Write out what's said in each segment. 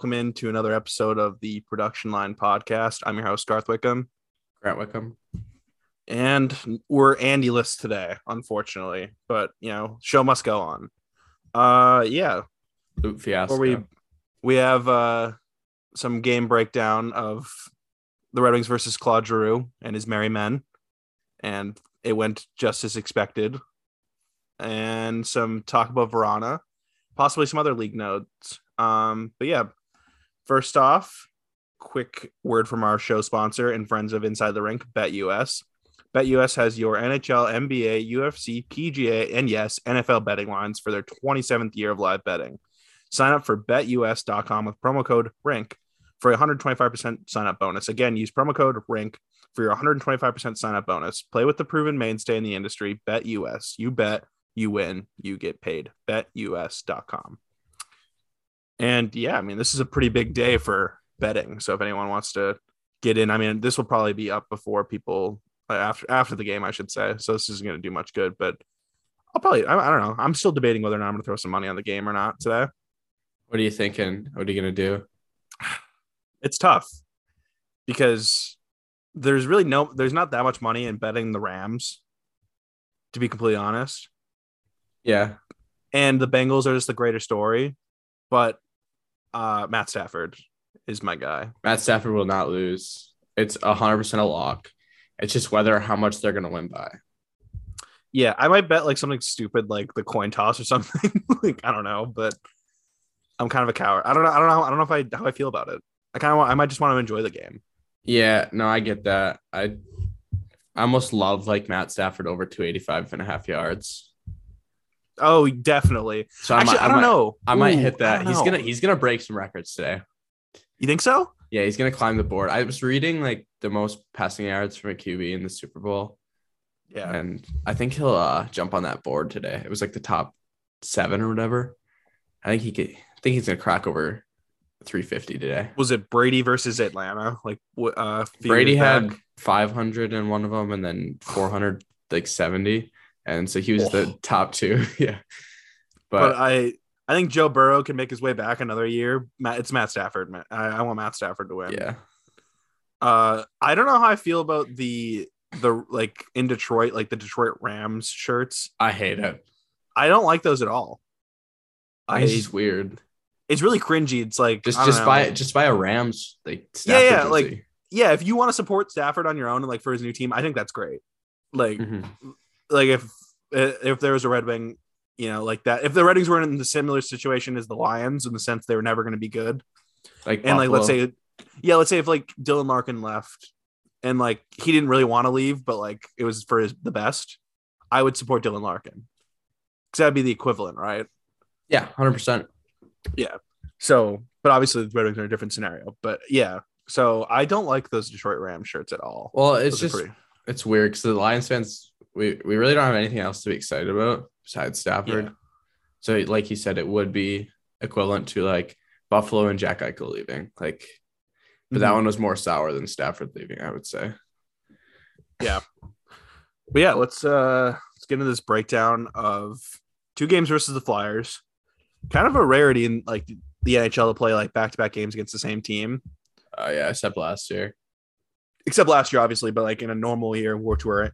welcome into another episode of the Production Line Podcast. I'm your host, Garth Wickham, Grant Wickham. and we're Andy-less today, unfortunately. But you know, show must go on. Uh, yeah, Loot fiasco. where we we have uh some game breakdown of the Red Wings versus Claude Giroux and his merry men, and it went just as expected. And some talk about Vrana, possibly some other league notes. Um, but yeah, first off, quick word from our show sponsor and friends of Inside the Rink, BetUS. BetUS has your NHL, NBA, UFC, PGA, and yes, NFL betting lines for their 27th year of live betting. Sign up for betus.com with promo code RINK for a 125% sign up bonus. Again, use promo code RINK for your 125% sign up bonus. Play with the proven mainstay in the industry, BetUS. You bet, you win, you get paid. BetUS.com. And yeah, I mean, this is a pretty big day for betting. So if anyone wants to get in, I mean, this will probably be up before people uh, after after the game, I should say. So this isn't going to do much good, but I'll probably, I, I don't know. I'm still debating whether or not I'm going to throw some money on the game or not today. What are you thinking? What are you gonna do? it's tough because there's really no there's not that much money in betting the Rams to be completely honest Yeah, and the Bengals are just the greater story but uh Matt Stafford is my guy Matt Stafford will not lose. It's a hundred percent a lock. It's just whether how much they're gonna win by. yeah I might bet like something stupid like the coin toss or something like I don't know but I'm kind of a coward I don't know I don't know I don't know if I how I feel about it I kind of want I might just want to enjoy the game Yeah, no, I get that. I I almost love like Matt Stafford over 285 and a half yards. Oh definitely So actually might, I don't might, know I might Ooh, hit that. He's know. gonna he's gonna break some records today. you think so Yeah, he's gonna climb the board. I was reading like the most passing yards from a QB in the Super Bowl. yeah and I think he'll uh, jump on that board today. It was like the top seven or whatever. I think he could. I think he's gonna crack over 350 today. was it Brady versus Atlanta? Like what? Uh, Brady had 500 in one of them, and then 400 like 70, and so he was Oh. the top two. yeah, but, but, I I think Joe Burrow can make his way back another year. Matt, it's Matt Stafford. Man. I, I want Matt Stafford to win. yeah, Uh, I don't know how I feel about the the like in Detroit, like the Detroit Rams shirts. I hate it. I don't like those at all. I It's just weird. it's really cringy. It's like Just just know. buy just buy a Rams like Yeah, Stafford yeah, like- jersey. yeah. If you want to support Stafford on your own and like for his new team, I think that's great. Like Mhm. Like if if there was a Red Wing, you know, like that. If the Red Wings were in the similar situation as the Lions in the sense they were never going to be good, like and like let's say, yeah, let's say if like Dylan Larkin left, and like he didn't really want to leave, but like it was for his, the best, I would support Dylan Larkin because that'd be the equivalent, right? yeah, hundred percent. Yeah. So, but obviously the Red Wings are a different scenario. But yeah, so I don't like those Detroit Ram shirts at all. Well, it's Those just it's weird because the Lions fans, we, we really don't have anything else to be excited about besides Stafford. Yeah. So, like you said, it would be equivalent to like Buffalo and Jack Eichel leaving. Like, but that Mhm. one was more sour than Stafford leaving, I would say. Yeah. But yeah, let's uh let's get into this breakdown of two games versus the Flyers. Kind of a rarity in like the NHL to play like back to back games against the same team. Uh, yeah, except last year. Except last year, obviously, but like in a normal year, which we're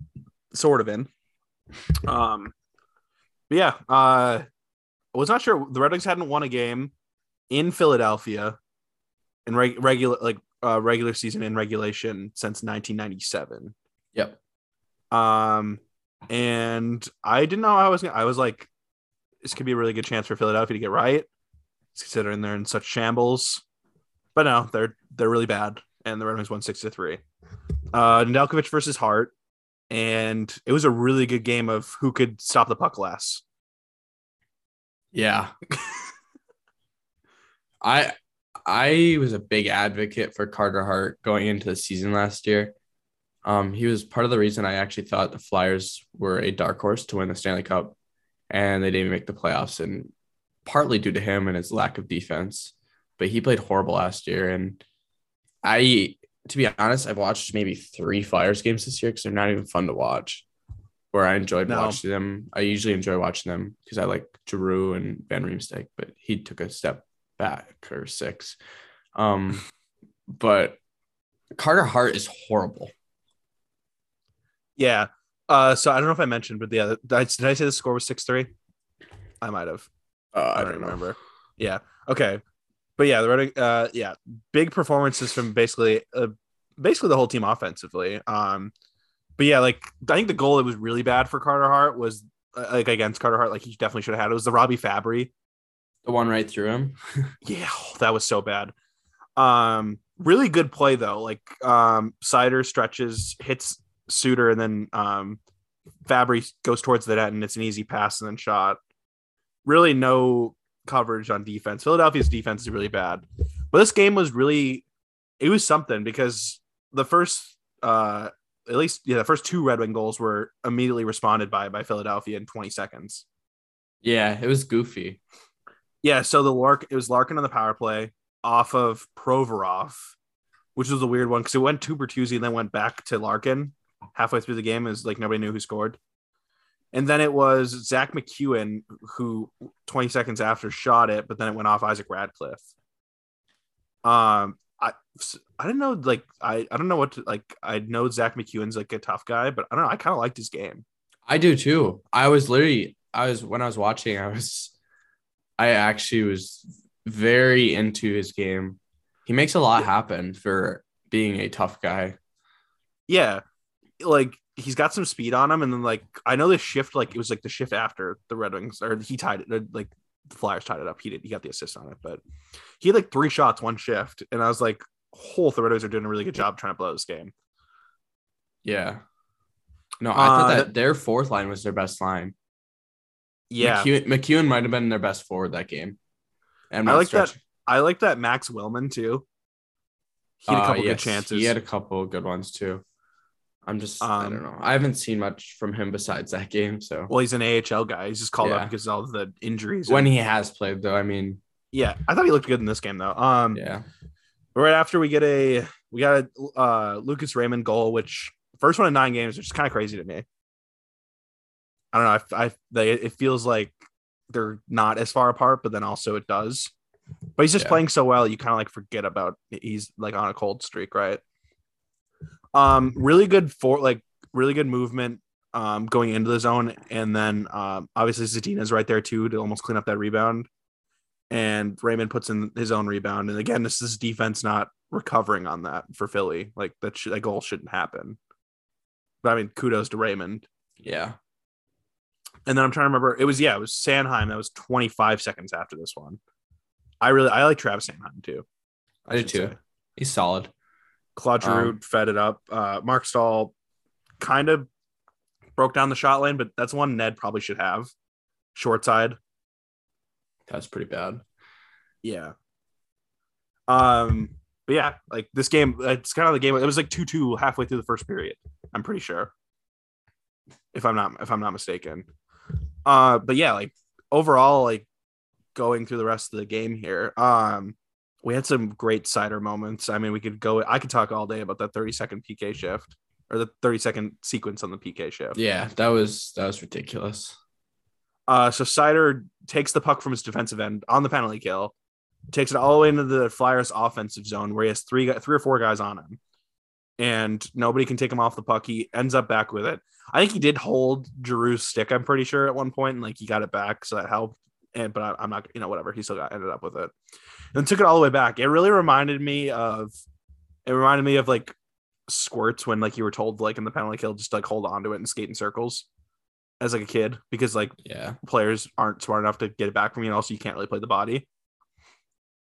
sort of in. Um but yeah, uh I was not sure the Red Wings hadn't won a game in Philadelphia in reg- regular like uh regular season in regulation since 1997. Yep. Um, and I didn't know I was gonna, I was like, this could be a really good chance for Philadelphia to get right, considering they're in such shambles. But no, they're they're really bad, and the Red Wings won six to three. Uh, Nedeljkovic versus Hart, and it was a really good game of who could stop the puck less. Yeah. I I was a big advocate for Carter Hart going into the season last year. Um, he was part of the reason I actually thought the Flyers were a dark horse to win the Stanley Cup, and they didn't make the playoffs, and partly due to him and his lack of defense. But he played horrible last year, and I, to be honest, I've watched maybe three Flyers games this year because they're not even fun to watch. Where I enjoyed No. watching them, I usually enjoy watching them because I like Giroux and Van Riemsdyk, but he took a step back or six. Um, but Carter Hart is horrible. Yeah. Uh, so I don't know if I mentioned, but yeah, did I, did I say the score was six three? I might have. Uh, I don't remember. Yeah. Okay. But yeah, the uh, yeah, big performances from basically, uh, basically the whole team offensively. Um, but yeah, like I think the goal that was really bad for Carter Hart was uh, like against Carter Hart, like he definitely should have had it was the Robbie Fabbri. The one right through him. yeah, that was so bad. Um, really good play though. Like um, Seider stretches, hits Suter, and then um, Fabbri goes towards the net, and it's an easy pass and then shot. Really, no coverage on defense. Philadelphia's defense is really bad, but this game was really it was something because the first uh at least yeah the first two Red Wing goals were immediately responded by by Philadelphia in 20 seconds. Yeah, it was goofy. Yeah, so the Lark it was Larkin on the power play off of Provorov, which was a weird one because it went to Bertuzzi and then went back to Larkin halfway through the game. Is like nobody knew who scored. And then it was Zach MacEwen who 20 seconds after shot it, but then it went off Isaac Ratcliffe. Um, I I didn't know like I I don't know what to like. I know Zach MacEwen's like a tough guy, but I don't know. I kind of liked his game. I do too. I was literally I was when I was watching. I was I actually was very into his game. He makes a lot happen for being a tough guy. Yeah, like he's got some speed on him, and then like I know this shift, like it was like the shift after the Red Wings, or he tied it, like the Flyers tied it up. He did, he got the assist on it, but he had like three shots, one shift, and I was like, whole the Red Wings are doing a really good job trying to blow this game. Yeah. No, I thought Uh, that their fourth line was their best line. Yeah, MacEwen, MacEwen might have been their best forward that game. And I like that. I like that Max Willman too. He had a Uh, couple yes, good chances. He had a couple good ones too. I'm just I Um, don't know. I haven't seen much from him besides that game. So well, he's an AHL guy. He's just called Yeah. up because of all the injuries. when and- he has played though, I mean, yeah, I thought he looked good in this game though. Um, yeah. right after we get a we got a uh, Lucas Raymond goal, which first one in nine games, which is kind of crazy to me. I don't know. I, I they, it feels like they're not as far apart, but then also it does. But he's just Yeah. playing so well, you kind of like forget about he's like on a cold streak, right? Um, really good for like really good movement um going into the zone, and then um obviously Zadina's right there too to almost clean up that rebound. And Raymond puts in his own rebound, and again, this is defense not recovering on that for Philly. Like that, sh- that goal shouldn't happen. But I mean, kudos to Raymond. Yeah. And then I'm trying to remember. It was yeah, it was Sanheim. That was 25 seconds after this one. I really I like Travis Sanheim too. I do too. say. He's solid. Claude Giroux Um, fed it up. Uh, Marc Staal kind of broke down the shot lane, but that's one Ned probably should have. Short side. That's pretty bad. Yeah. Um, but yeah, like this game, it's kind of the game. It was like two two halfway through the first period. I'm pretty sure, if I'm not if I'm not mistaken. Uh, but yeah, like overall, like going through the rest of the game here, um, we had some great Seider moments. I mean, we could go. I could talk all day about that 30 second PK shift or the 30 second sequence on the PK shift. Yeah, that was that was ridiculous. Uh, so Seider takes the puck from his defensive end on the penalty kill, takes it all the way into the Flyers' offensive zone where he has three, three or four guys on him, and nobody can take him off the puck. He ends up back with it. I think he did hold Giroux's stick. I'm pretty sure at one point, and like he got it back, so that helped. And but I, I'm not, you know, whatever. He still got ended up with it, and took it all the way back. It really reminded me of, it reminded me of like squirts when like you were told like in the penalty kill just like hold on to it and skate in circles as like a kid because like Yeah. players aren't smart enough to get it back from you, and also you can't really play the body.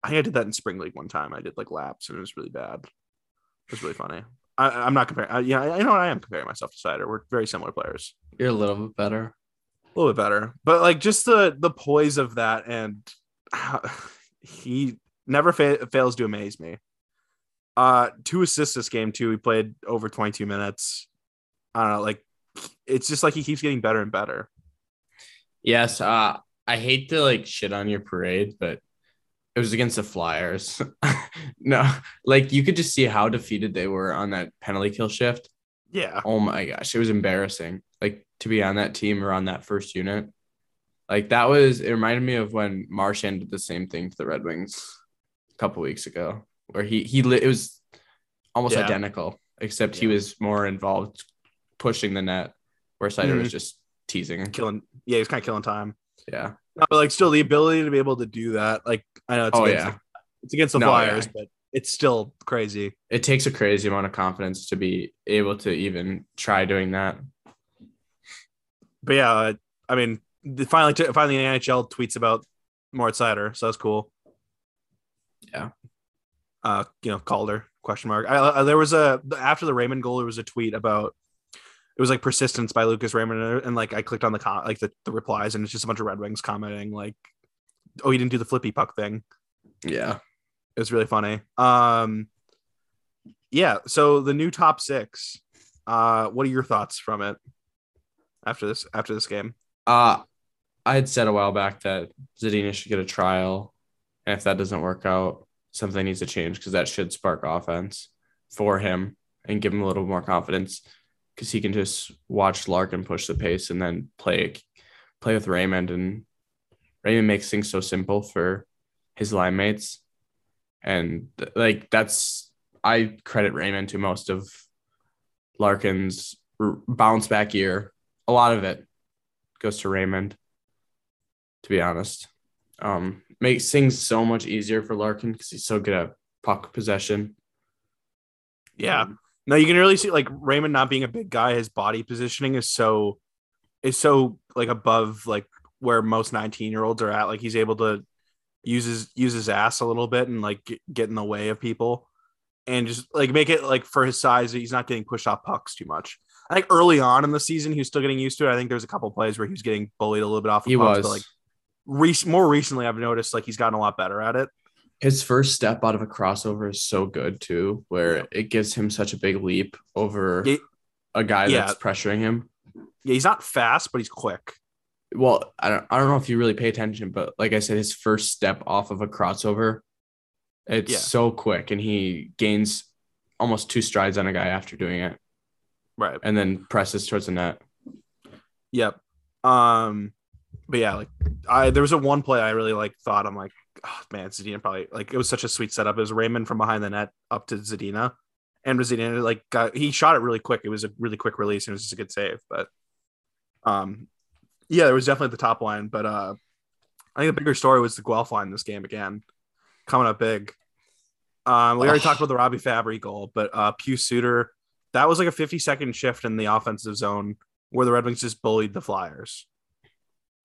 I think I did that in spring league one time. I did like laps, and it was really bad. It was really funny. I, I'm not comparing. I, yeah, I, I know I am comparing myself to Seider. We're very similar players, You're a little bit better. a little bit better, but like just the the poise of that, and how, he never fa- fails to amaze me. Uh, two assists this game too. He played over 22 minutes. I don't know, like it's just like he keeps getting better and better. Yes, uh, I hate to like shit on your parade, but it was against the Flyers. no, like you could just see how defeated they were on that penalty kill shift. Yeah, Oh my gosh, it was embarrassing. Like to be on that team or on that first unit. Like that was it reminded me of when Marchand did the same thing to the Red Wings a couple weeks ago, where he he it was almost Yeah. identical, except he was more involved pushing the net, where Seider Mhm. was just teasing. killing. Yeah, he was kind of killing time. Yeah. No, but like still the ability to be able to do that. Like I know it's Oh against yeah. the, it's against the No, Flyers, yeah. but it's still crazy. It takes a crazy amount of confidence to be able to even try doing that. But yeah, I mean, the- finally, finally, the NHL tweets about Moritz Seider, so that's cool. Yeah. Uh, you know, Calder question mark. I, I, there was a after the Raymond goal, there was a tweet about it was like persistence by Lucas Raymond, and, and like I clicked on the com- like the, the replies, and it's just a bunch of Red Wings commenting like, "Oh, he didn't do the flippy puck thing." Yeah. It was really funny. Um, yeah. So the new top six. Uh, what are your thoughts from it after this after this game? Uh I had said a while back that Zadina should get a trial. And if that doesn't work out, something needs to change because that should spark offense for him and give him a little more confidence because he can just watch Larkin push the pace and then play play with Raymond and Raymond makes things so simple for his line mates. And like that's I credit Raymond to most of Larkin's bounce back year. A lot of it goes to Raymond, to be honest. Um, makes things so much easier for Larkin because he's so good at puck possession. Yeah. Um, No, you can really see like Raymond not being a big guy, his body positioning is so is so like above like where most 19 year olds are at. Like he's able to use his use his ass a little bit and like get, in the way of people and just like make it like for his size, he's not getting pushed off pucks too much. I think early on in the season, he was still getting used to it. I think there's a couple plays where he was getting bullied a little bit off of he pucks, was but like rec- more recently, I've noticed like he's gotten a lot better at it. his first step out of a crossover is so good too, where Yeah. it gives him such a big leap over Yeah. a guy Yeah. that's pressuring him. Yeah, he's not fast, but he's quick. Well, I don't, I don't know if you really pay attention, but like I said, his first step off of a crossover, it's so quick, and he gains almost two strides on a guy after doing it, Right. and then presses towards the net. Yep. Um, but yeah, like I there was a one play I really like thought I'm like, oh, man, Zadina probably like it was such a sweet setup. It was Raymond from behind the net up to Zadina. And Zadina like got he shot it really quick. It was a really quick release and it was just a good save. But um yeah, there was definitely the top line. But uh I think the bigger story was the Guelph line this game again. Coming up big. Um we already talked about the Robbie Fabbri goal, but uh Pius Suter, that was like a 50 second shift in the offensive zone where the Red Wings just bullied the Flyers.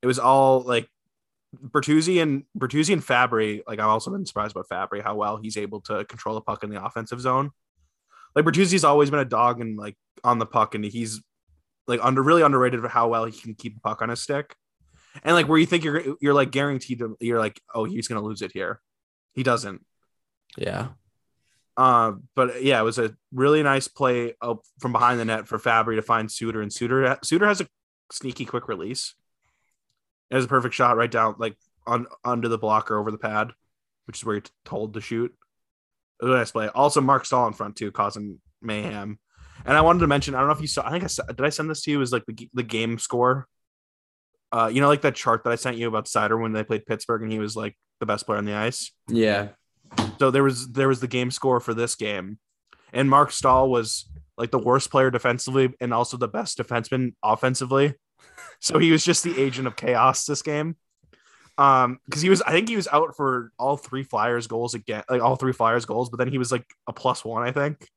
It was all like Bertuzzi and Bertuzzi and Fabbri. Like I've also been surprised about Fabbri how well he's able to control the puck in the offensive zone. Like Bertuzzi's always been a dog and like on the puck, and he's like under really underrated for how well he can keep the puck on his stick. And like where you think you're you're like guaranteed to you're like oh he's gonna lose it here, he doesn't. Yeah, Uh, but yeah, it was a really nice play up from behind the net for Fabbri to find Suter, and Suter Suter has a sneaky quick release. It has a perfect shot right down like on under the blocker over the pad, which is where you're told to shoot. It was a nice play. Also, Marc Staal in front too, causing mayhem. And I wanted to mention, I don't know if you saw. I think I saw, did. I send this to you. It was like the the game score. Uh, you know, like that chart that I sent you about Seider when they played Pittsburgh, and he was like the best player on the ice. yeah, So there was there was the game score for this game, and Marc Staal was like the worst player defensively and also the best defenseman offensively. So he was just the agent of chaos this game. Um, because he was I think he was out for all three Flyers goals again, like all three Flyers goals, but then he was like a plus one, I think.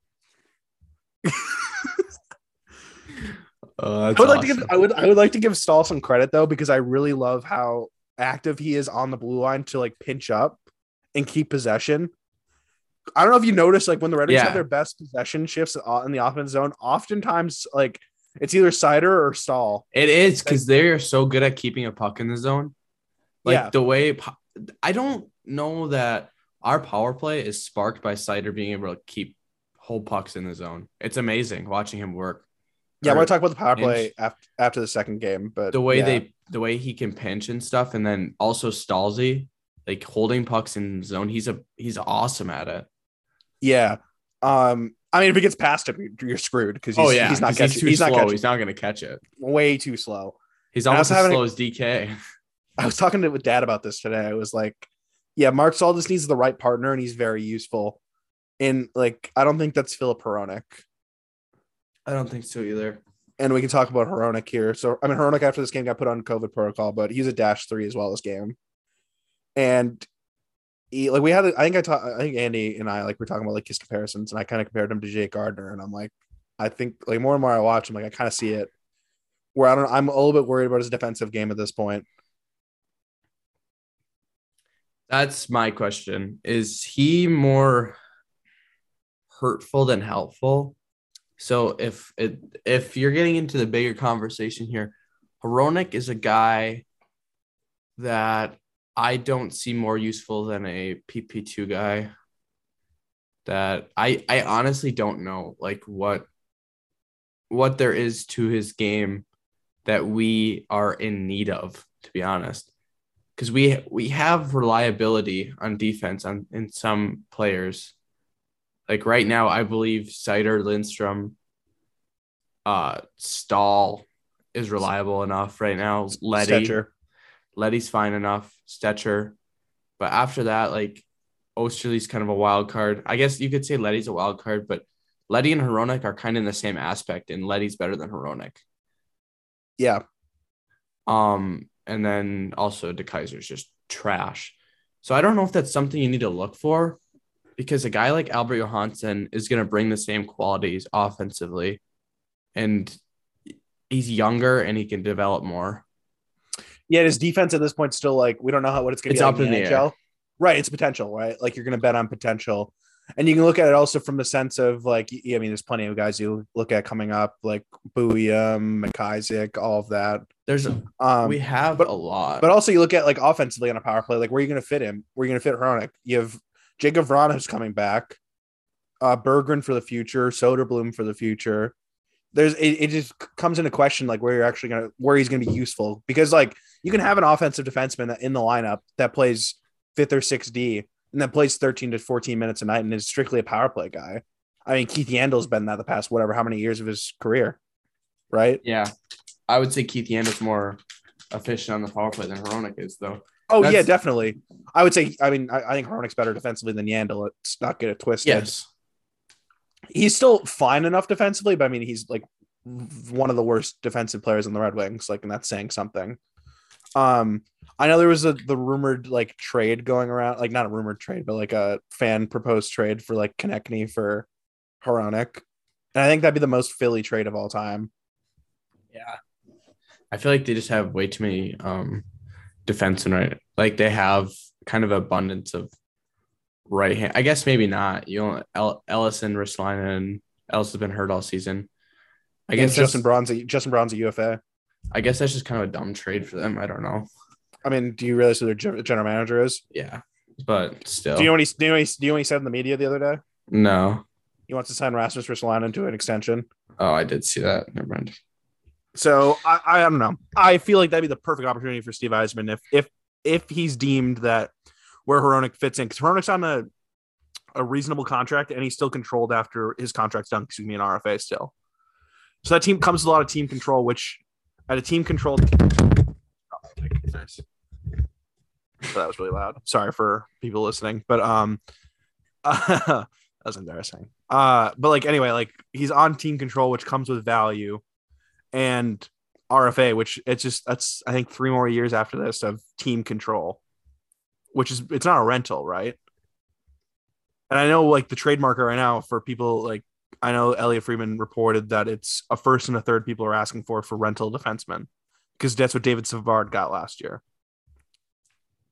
uh, I would like to give I would I would like to give Staal some credit though because I really love how active he is on the blue line to like pinch up and keep possession. I don't know if you noticed like when the Red Wings Yeah. have their best possession shifts in the offense zone, oftentimes like it's either Seider or Staal. It is because they are so good at keeping a puck in the zone. Like Yeah. the way I don't know that our power play is sparked by Seider being able to keep whole pucks in the zone. It's amazing watching him work. Yeah, I want to talk about the power play after after the second game, but The way yeah. they the way he can pinch and stuff, and then also Stalzy, like holding pucks in zone. He's a he's awesome at it. yeah. Um, I mean, if it gets past him, you're- you're screwed because oh, he's, he's not 'cause catching. too He's, not slow. catching. He's not gonna catch it. way too slow. He's almost as haven't- slow as DK. I was talking to with dad about this today. I was like, yeah, Marc Staal just needs the right partner and he's very useful. And like, I don't think that's Filip Hronek. I don't think so either. And we can talk about Hronek here. So I mean Hronek after this game got put on COVID protocol, but he's a dash three as well this game. And he, like we had, I think I talked, I think Andy and I like we're talking about like his comparisons, and I kind of compared him to Jake Gardiner and I'm like, I think like more and more I watch him, like I kind of see it where I don't, I'm a little bit worried about his defensive game at this point. That's my question. Is he more hurtful than helpful? So if it if you're getting into the bigger conversation here, Hronek is a guy that I don't see more useful than a PP2 guy. That I I honestly don't know like what what there is to his game that we are in need of, to be honest. Because we we have reliability on defense on in some players. Like right now, I believe Seider, Lindstrom, uh, Staal is reliable enough right now. Leddy, Stecher. Leddy's fine enough. Stecher. but after that, like Oesterle's kind of a wild card. I guess you could say Leddy's a wild card, but Leddy and Hronek are kind of in the same aspect, and Leddy's better than Hronek. Yeah. Um, and then also DeKeyser's just trash. So I don't know if that's something you need to look for because a guy like Albert Johansson is going to bring the same qualities offensively and he's younger and he can develop more. Yeah, his defense at this point still like we don't know how what it's going to be up in the, NHL. Right, it's potential, right? Like you're going to bet on potential. And you can look at it also from the sense of like, I mean, there's plenty of guys you look at coming up, like Buium, McIsaac, all of that. There's um, we have but, a lot, but also you look at like offensively on a power play, like where are you going to fit him? Where are you going to fit Hronek? You have Jacob Vrana who's coming back, uh, Berggren for the future, Soderblom for the future. There's it, it just comes into question like where you're actually gonna where he's gonna be useful because like you can have an offensive defenseman in the lineup that plays fifth or sixth D and that plays 13 to 14 minutes a night and is strictly a power play guy. I mean, Keith Yandle's been that the past whatever how many years of his career, right? Yeah, I would say Keith Yandle's more efficient on the power play than Hronek is, though. Oh That's... yeah, definitely. I would say. I mean, I, I think Hronek's better defensively than Yandle. Let's not get it twisted. Yes, he's still fine enough defensively, but I mean, he's like one of the worst defensive players in the Red Wings. Like, and that's saying something. Um, I know there was a the rumored like trade going around, like not a rumored trade, but like a fan proposed trade for like Konecny for Hronek. And I think that'd be the most Philly trade of all time. Yeah. I feel like they just have way too many um defensemen, right? Like they have kind of abundance of right hand. I guess maybe not. You know, El- Ellison, Ristolainen, Ellis has been hurt all season. I guess Justin Braun's a, Justin Braun's a UFA. I guess that's just kind of a dumb trade for them. I don't know. I mean, do you realize who their general manager is? Yeah, but still. Do you know what he do you know what he, do you know what he said in the media the other day? No. He wants to sign Rasmus Ristolainen to an extension. Oh, I did see that. Never mind. So I, I don't know. I feel like that'd be the perfect opportunity for Steve Yzerman if if if he's deemed that where Hronek fits in because Hronek's on a a reasonable contract and he's still controlled after his contract's done. Excuse me, an RFA still. So that team comes with a lot of team control, which at a team controlled. Nice. So that was really loud. Sorry for people listening, but um, that was embarrassing. Uh, but like anyway, like he's on team control, which comes with value, and RFA, which it's just that's I think three more years after this of team control, which is it's not a rental, right? And I know like the trademarker right now for people like I know Elliotte Friedman reported that it's a first and a third people are asking for for rental defensemen because that's what David Savard got last year.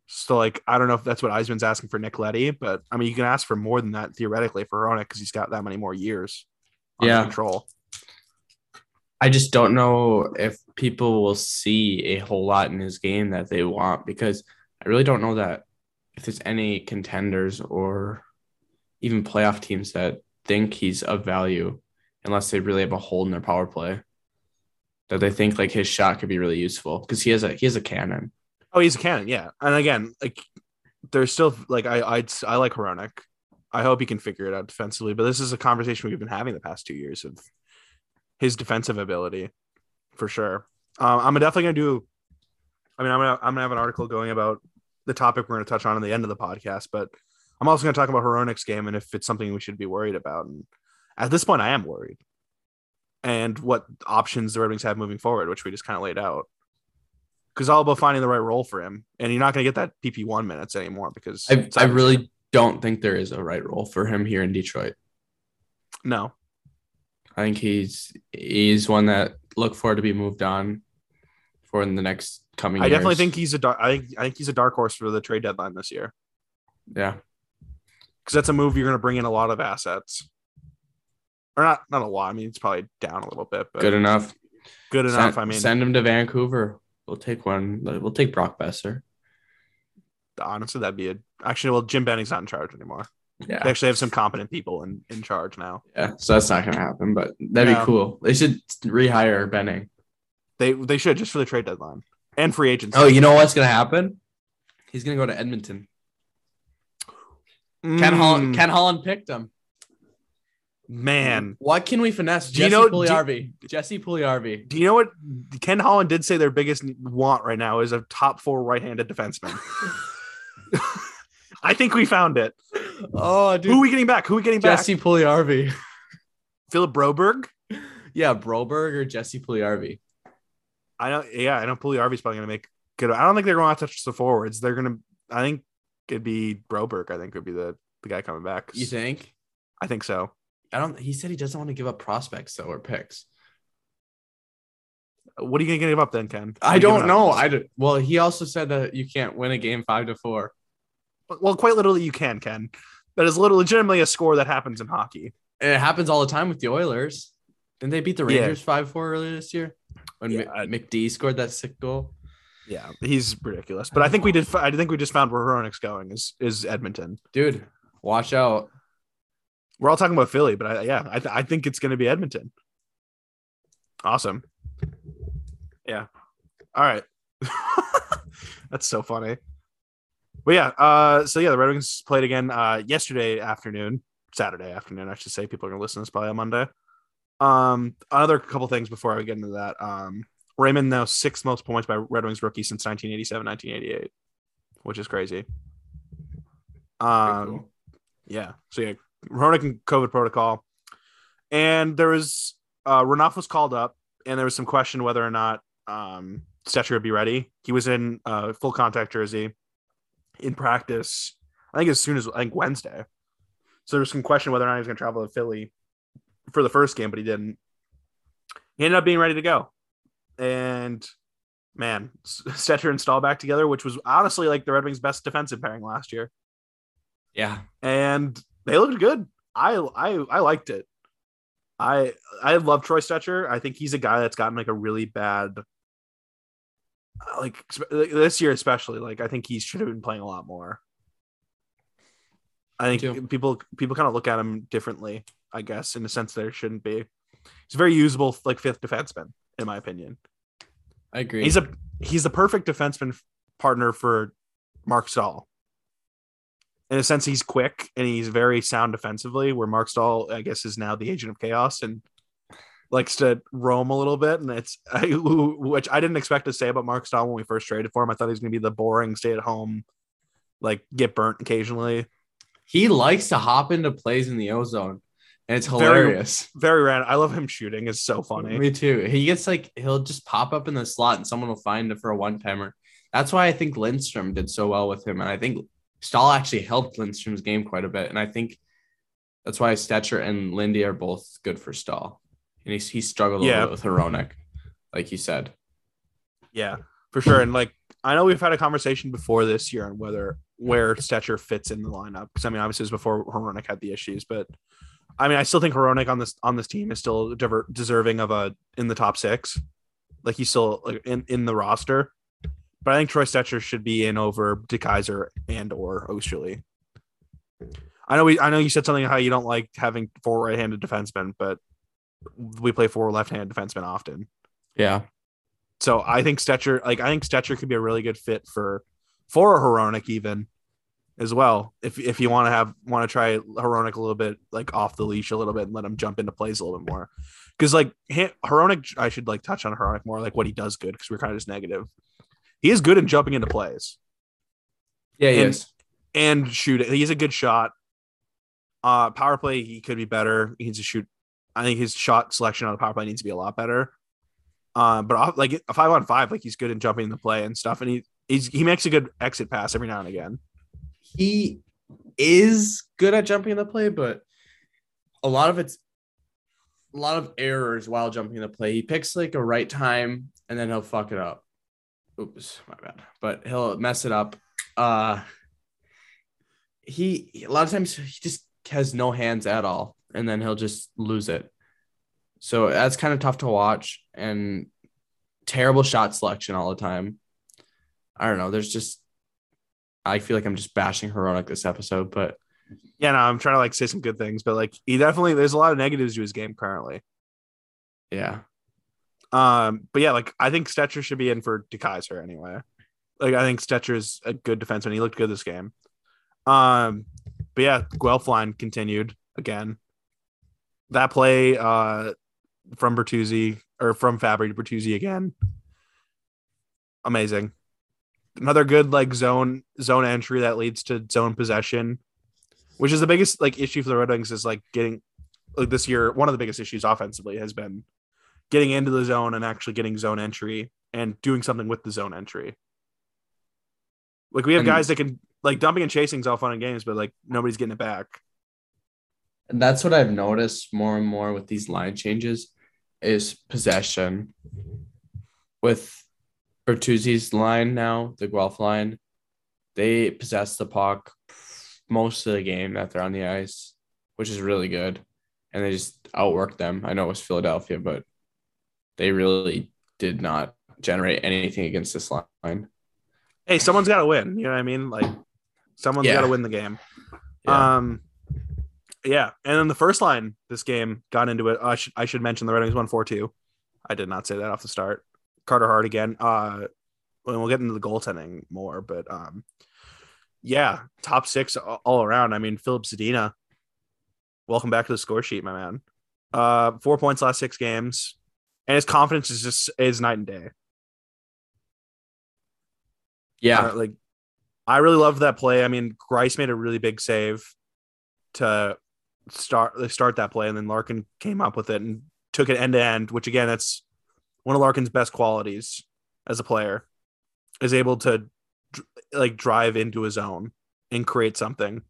So like I don't know if that's what Yzerman's asking for Nick Leddy, but I mean you can ask for more than that theoretically for Hronek because he's got that many more years. yeah. Control. I just don't know if people will see a whole lot in his game that they want because I really don't know that if there's any contenders or even playoff teams that think he's of value unless they really have a hole in their power play that they think like his shot could be really useful because he has a he has a cannon. Oh, he's a cannon, yeah. And again, like there's still like I I I like Hronek. I hope he can figure it out defensively. But this is a conversation we've been having the past two years of his defensive ability, for sure. Um, I'm definitely gonna do I mean, I'm gonna I'm gonna have an article going about the topic we're gonna touch on in the end of the podcast, but I'm also gonna talk about Hronek's game and if it's something we should be worried about. And at this point, I am worried. And what options the Red Wings have moving forward, which we just kind of laid out. Because all about finding the right role for him, and you're not going to get that PP one minutes anymore because I, I really don't think there is a right role for him here in Detroit. no. I think he's he's one that look for to be moved on for in the next coming. I definitely think he's a dark. I think I think he's a dark horse for the trade deadline this year yeah. because that's a move you're going to bring in a lot of assets, or not not a lot. I mean, it's probably down a little bit, but Good enough. good enough. Send, I mean, send him to Vancouver. We'll take one. We'll take Brock Boeser. honestly, that'd be a actually. Well, Jim Benning's not in charge anymore. Yeah. They actually have some competent people in in charge now. Yeah. So that's not gonna happen, but that'd Yeah. be cool. They should rehire Benning. They they should just for the trade deadline and free agency. Oh, you know what's gonna happen? He's gonna go to Edmonton. Ken Mm, Holland. Ken Holland picked him. man. What can we finesse? Do you Jesse know- do- Puljujarvi. Jesse Puljujarvi. Do you know what Ken Holland did say their biggest want right now is a top four right-handed defenseman? I think we found it. Oh, dude. Who are we getting back? Who are we getting back? Jesse Puljujarvi. Philip Broberg. yeah, Broberg or Jesse Puljujarvi. I don't. Yeah, I know. Puljujarvi's probably going to make good. I don't think they're going to touch the forwards. They're going to. I think it'd be Broberg. I think would be the the guy coming back. You think? I think so. I don't. He said he doesn't want to give up prospects though or picks. What are you going to give up then, Ken? I don't know. I don't- well, he also said that you can't win a game five to four. Well, quite literally, you can, Ken. That is little legitimately a score that happens in hockey. And it happens all the time with the Oilers. Didn't they beat the Rangers five four earlier this year when Yeah, Mc- McD scored that sick goal? Yeah, he's ridiculous. But I think we did. I think we just found where Hronek's going is is Edmonton. Dude, watch out. We're all talking about Philly, but I, yeah, I, th- I think it's going to be Edmonton. Awesome. Yeah. All right. That's so funny. But yeah, uh, so yeah, the Red Wings played again uh, yesterday afternoon, Saturday afternoon, I should say. People are going to listen to this probably on Monday. Um, another couple things before I get into that. Um, Raymond now sixth most points by Red Wings rookie since 1987, 1988, which is crazy. Um, cool. yeah. So yeah, Hronek and COVID protocol, and there was uh, Renouf was called up, and there was some question whether or not um, Stecher would be ready. He was in uh, full contact jersey in practice. I think as soon as I think Wednesday. So there was some question whether or not he was going to travel to Philly for the first game, but he didn't. He ended up being ready to go, and man, Stecher and Staal back together, which was honestly like the Red Wings' best defensive pairing last year Yeah. and they looked good. I I I liked it. I I love Troy Stecher. I think he's a guy that's gotten like a really bad uh, like this year especially like I think he should have been playing a lot more. I think too. people people kind of look at him differently, I guess, in the sense there shouldn't be. He's a very usable like fifth defenseman, in my opinion. I agree. He's a he's the perfect defenseman partner for Marc Staal. In a sense, he's quick and he's very sound defensively. Where Marc Staal, I guess, is now the agent of chaos and likes to roam a little bit. And it's I, which I didn't expect to say about Marc Staal when we first traded for him. I thought he was going to be the boring, stay at home, like get burnt occasionally. He likes to hop into plays in the ozone, and it's hilarious. Very random. I love him shooting. It's so funny. Me too. He gets like he'll just pop up in the slot, and someone will find it for a one timer. That's why I think Lindstrom did so well with him, and I think Staal actually helped Lindstrom's game quite a bit, and I think that's why Stecher and Lindy are both good for Staal. And he he struggled a Yeah. little bit with Hronek, like you said. Yeah, for sure. And like I know we've had a conversation before this year on whether where Stecher fits in the lineup. Because I mean, obviously it was before Hronek had the issues, but I mean, I still think Hronek on this on this team is still diver- deserving of a in the top six. Like he's still like in, in the roster. But I think Troy Stecher should be in over DeKeyser and or Oesterle. I know we I know you said something how you don't like having four right-handed defensemen, but we play four left-handed defensemen often. Yeah, So I think Stecher, like I think Stecher could be a really good fit for for a Hronek even as well. If if you want to have want to try Hronek a little bit like off the leash a little bit and let him jump into plays a little bit more. Because like Hronek, I should like touch on Hronek more, like what he does good because we're kind of just negative. he is good in jumping into plays Yeah, he And- is. and shooting. He's a good shot. Uh, power play he could be better. He needs to shoot. I think his shot selection on the power play needs to be a lot better. Uh, but off, like a five on five, like he's good in jumping in the play and stuff, and he he's, he makes a good exit pass every now and again. He is good at jumping in the play, but a lot of it's a lot of errors while jumping in the play. He picks like a right time and then he'll fuck it up. Oops, my bad. But he'll mess it up. Uh he a lot of times he just has no hands at all and then he'll just lose it. So that's kind of tough to watch and terrible shot selection all the time. I don't know. There's just I feel like I'm just bashing Hronek this episode, but Yeah, no, I'm trying to like say some good things, but like he definitely there's a lot of negatives to his game currently. yeah. Um, but yeah, like I think Stecher should be in for DeKeyser anyway. Like I think Stecher is a good defenseman. He looked good this game. Um, but yeah, Guelph line continued again. That play uh from Bertuzzi or from Fabbri to Bertuzzi again. Amazing. Another good like zone zone entry that leads to zone possession, which is the biggest like issue for the Red Wings is like getting like this year. One of the biggest issues offensively has been getting into the zone and actually getting zone entry and doing something with the zone entry. Like we have And- guys that can like dumping and chasing is all fun and games, but like nobody's getting it back. And that's what I've noticed more and more with these line changes is possession. With Bertuzzi's line now, the Guelph line, they possess the puck most of the game that they're on the ice, which is really good. And they just outwork them. I know it was Philadelphia, but they really did not generate anything against this line. Hey, someone's got to win. You know what I mean? Like someone's Yeah. got to win the game. Yeah. Um, yeah. And then the first line this game got into it. I should I should mention the Red Wings one four two. I did not say that off the start. Carter Hart again. Uh, and we'll get into the goaltending more, but um, yeah, top six all around. I mean, Filip Zadina. Welcome back to the score sheet, my man. Uh, four points last six games, and his confidence is just is night and day. yeah. Uh, like I really loved that play. I mean, Greiss made a really big save to start start that play, and then Larkin came up with it and took it end to end. Which again, that's one of Larkin's best qualities as a player, is able to like drive into his zone and create something.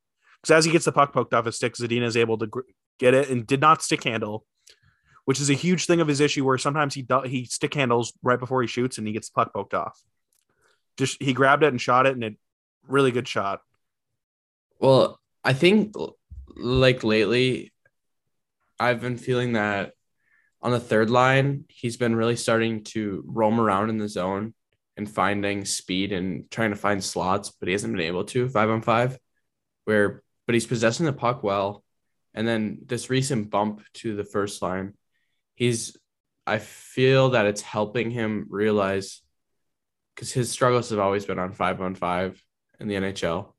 Because as he gets the puck poked off his stick, Zadina is able to get it and did not stick handle, which is a huge thing of his issue. Where sometimes he do- he stick handles right before he shoots and he gets the puck poked off just he grabbed it and shot it and it really good shot Well, I think like lately, I've been feeling that on the third line, he's been really starting to roam around in the zone and finding speed and trying to find slots, but he hasn't been able to five on five. Where, but he's possessing the puck well. And then this recent bump to the first line, he's, I feel that it's helping him realize because his struggles have always been on five on five in the NHL.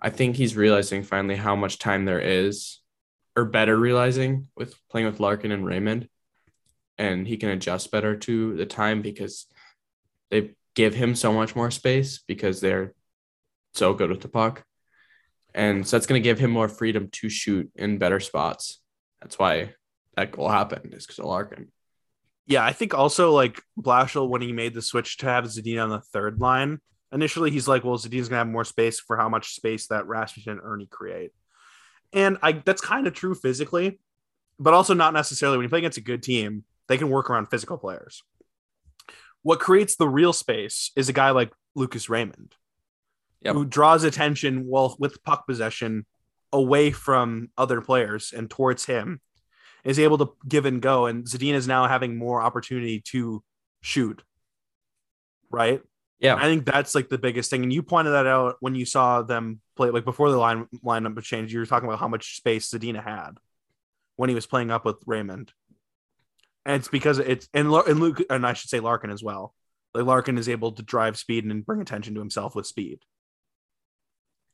I think he's realizing finally how much time there is, or better realizing with playing with Larkin and Raymond, and he can adjust better to the time because they give him so much more space because they're so good with the puck. And so that's going to give him more freedom to shoot in better spots. That's why that goal happened, is because of Larkin. yeah i think also like blashill when he made the switch to have zadina on the third line initially he's like well zadina's gonna have more space for how much space that rasmussen and erne create and i that's kind of true physically but also not necessarily when you play against a good team they can work around physical players. What creates the real space is a guy like lucas raymond Yep. who draws attention while with puck possession away from other players and towards him is able to give and go. And Zadina is now having more opportunity to shoot right? Yeah. i think that's like the biggest thing. And you pointed that out when you saw them play like before the line lineup change you were talking about how much space Zadina had when he was playing up with Raymond and it's because it's and, and Luke and I should say Larkin as well like Larkin is able to drive speed and bring attention to himself with speed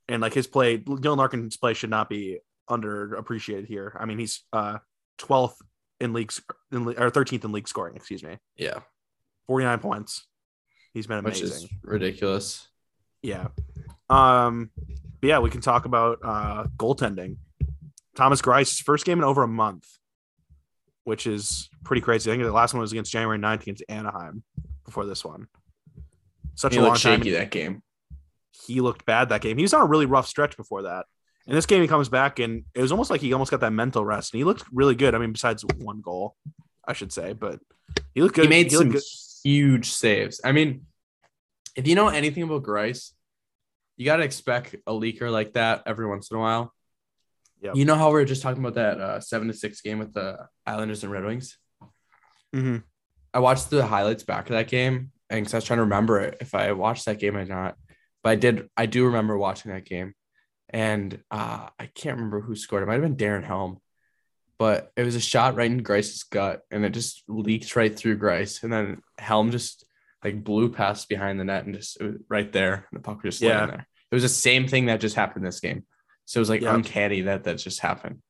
and like his play Dylan Larkin's play should not be underappreciated here I mean he's uh 12th in leagues in, or 13th in league scoring excuse me Yeah. 49 points He's been which amazing. is ridiculous. Yeah. Um, but yeah, we can talk about uh goaltending. Thomas Greiss, first game in over a month, which is pretty crazy. I think the last one was against January 9th against Anaheim before this one. Such He a long looked time. shaky that game. He looked bad that game. He was on a really rough stretch before that. In this game, he comes back and it was almost like he almost got that mental rest, and he looked really good. I mean, besides one goal, I should say, but he looked good. He made looked some huge saves. I mean, if you know anything about Greiss, you got to expect a leaker like that every once in a while. Yep. You know how we were just talking about that uh, seven to six game with the Islanders and Red Wings? Mhm. I watched the highlights back of that game and because I was trying to remember it, if I watched that game or not. But I did, I do remember watching that game. And uh, I can't remember who scored. It might have been Darren Helm, but it was a shot right in Greiss's gut and it just leaked right through Greiss. And then Helm just like blew past behind the net and just it was right there. And the puck was just Yeah. laying there. It was the same thing that just happened this game. So it was like Yeah. uncanny that that just happened.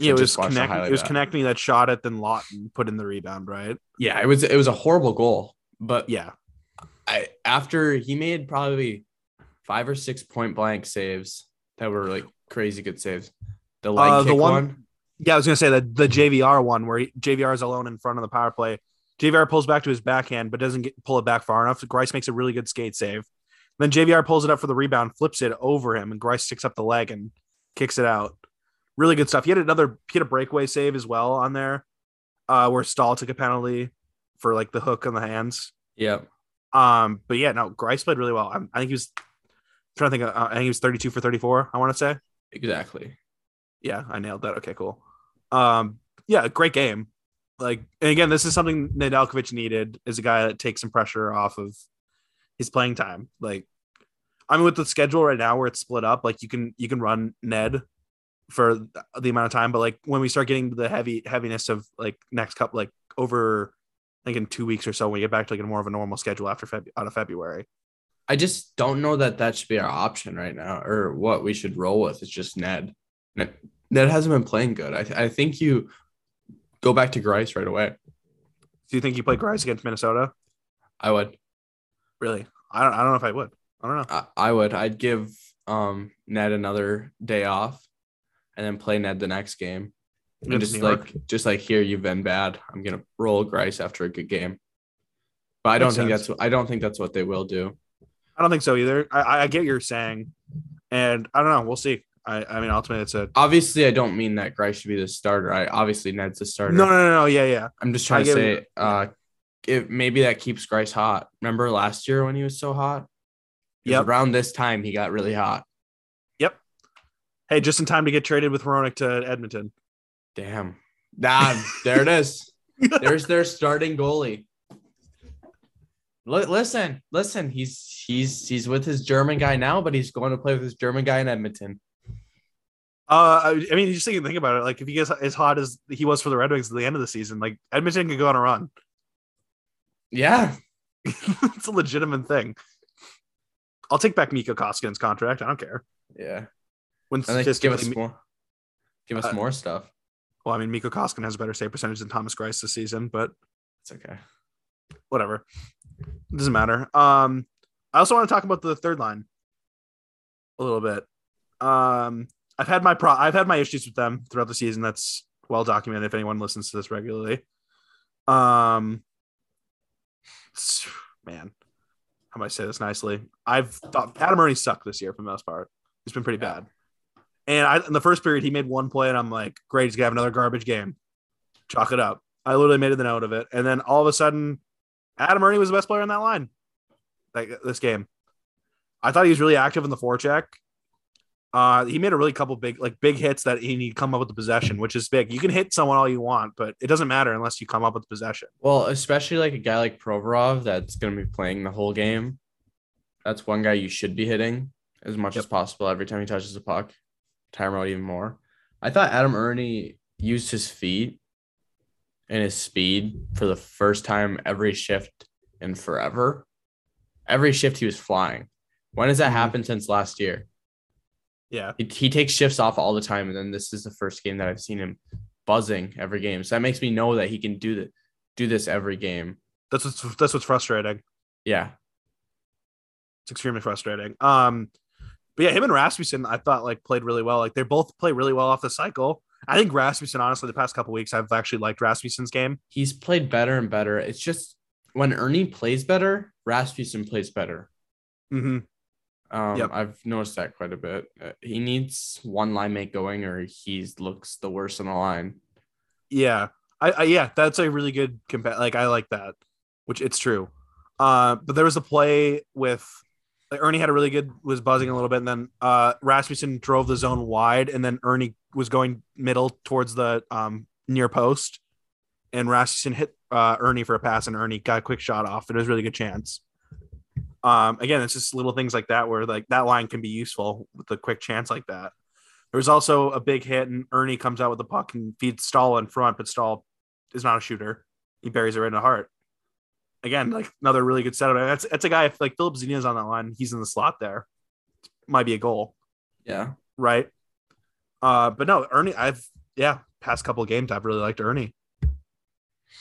So Yeah, it was just watch the connecting. It was connecting that shot at then Laughton put in the rebound, right? Yeah, it was it was a horrible goal. But Yeah, I after he made probably five or six point blank saves that were like crazy good saves. The leg Uh, the one- one, yeah. I was gonna say that the JVR one where he, JVR is alone in front of the power play. JVR pulls back to his backhand, but doesn't get, pull it back far enough. Greiss makes a really good skate save. Then JVR pulls it up for the rebound, flips it over him, and Greiss sticks up the leg and kicks it out. Really good stuff. He had another, he had a breakaway save as well on there, uh, where Staal took a penalty for like the hook on the hands. yeah, Um, but yeah, no, Greiss played really well. I, I think he was I'm trying to think. Uh, I think he was 32 for 34. I want to say. exactly. Yeah, I nailed that. Okay, cool. Um, yeah, great game. Like, and again, this is something Nedeljkovic needed is a guy that takes some pressure off of his playing time. Like, I mean, with the schedule right now where it's split up, like you can you can run Ned for the amount of time, but like when we start getting the heavy heaviness of like next cup, like over, I think in two weeks or so, when we get back to like a more of a normal schedule after Feb- out of February. I just don't know that that should be our option right now, or what we should roll with. It's just Ned. Ned, Ned hasn't been playing good. I, th- I think you go back to Greiss right away. Do you think you play Greiss against Minnesota? I would. Really? I don't. I don't know if I would. I don't know. I, I would. I'd give um Ned another day off, and then play Ned the next game. And Against just like just like here, you've been bad. I'm gonna roll Greiss after a good game. But I don't Makes think sense. that's what I don't think that's what they will do. I don't think so either. I, I- get you're saying, and I don't know. We'll see. I, I mean, ultimately, it's a Obviously, I don't mean that Greiss should be the starter. I obviously Ned's the starter. no, no, no, no. Yeah, yeah. I'm just trying I to say, uh, if maybe that keeps Greiss hot. Remember last year when he was so hot? Yeah. Around this time, he got really hot. Yep. Hey, just in time to get traded with Veronic to Edmonton. Damn. Nah, there it is. There's their starting goalie. Li- listen, listen. He's he's he's with his German guy now, but he's going to play with his German guy in Edmonton. Uh, I, I mean, you just think, think about it. Like, if he gets as hot as he was for the Red Wings at the end of the season, like Edmonton could go on a run. Yeah, it's a legitimate thing. I'll take back Mikko Koskinen's contract. I don't care. yeah. When And give us more. Give us Uh, more stuff. well, I mean, Mikko Koskinen has a better save percentage than Thomas Greiss this season, but It's okay. whatever. It doesn't matter. Um, I also want to talk about the third line a little bit. Um, I've had my pro I've had my issues with them throughout the season. That's well documented if anyone listens to this regularly. Um, man, how do I say this nicely? I've thought Adam Erne sucked this year for the most part. He's been pretty Yeah. bad. And I in the first period he made one play and I'm like, great, he's gonna have another garbage game. Chalk it up. I literally made the note of it. And then all of a sudden, Adam Erne was the best player on that line. Like this game. I thought he was really active in the forecheck. Uh, he made a really couple big, like big hits that he need to come up with the possession, which is big. You can hit someone all you want, but it doesn't matter unless you come up with possession. Well, especially like a guy like Provorov that's going to be playing the whole game. That's one guy you should be hitting as much Yep. as possible every time he touches the puck. Time out even more. I thought Adam Erne used his feet and his speed for the first time every shift in forever. Every shift he was flying. When has that Mhm. happened since last year? Yeah. He, he takes shifts off all the time, and then this is the first game that I've seen him buzzing every game. So that makes me know that he can do the do this every game. That's what's that's what's frustrating. Yeah. It's extremely frustrating. Um, but yeah, him and Rasmussen, I thought like played really well. Like they both play really well off the cycle. I think Rasmussen, honestly, the past couple weeks, I've actually liked Rasmussen's game. He's played better and better. It's just when Erne plays better, Rasmussen plays better. Mm-hmm. Um, Yep. I've noticed that quite a bit. Uh, he needs one line mate going, or he looks the worst on the line. Yeah, I, I yeah, that's a really good compa- Like I like that, which it's true. Uh, but there was a play with like Erne had a really good was buzzing a little bit, and then uh Rasmussen drove the zone wide, and then Erne was going middle towards the um near post, and Rasmussen hit uh Erne for a pass, and Erne got a quick shot off. It was a really good chance. Um, again, it's just little things like that where like that line can be useful with a quick chance like that. There was also a big hit, and Erne comes out with the puck and feeds Staal in front, but Staal is not a shooter. He buries it right in the heart. Again, like another really good setup. And That's that's a guy if like Filip Zadina's on that line, he's in the slot there. Might be a goal, Yeah. right? Uh, but no, Erne, I've yeah, past couple of games, I've really liked Erne.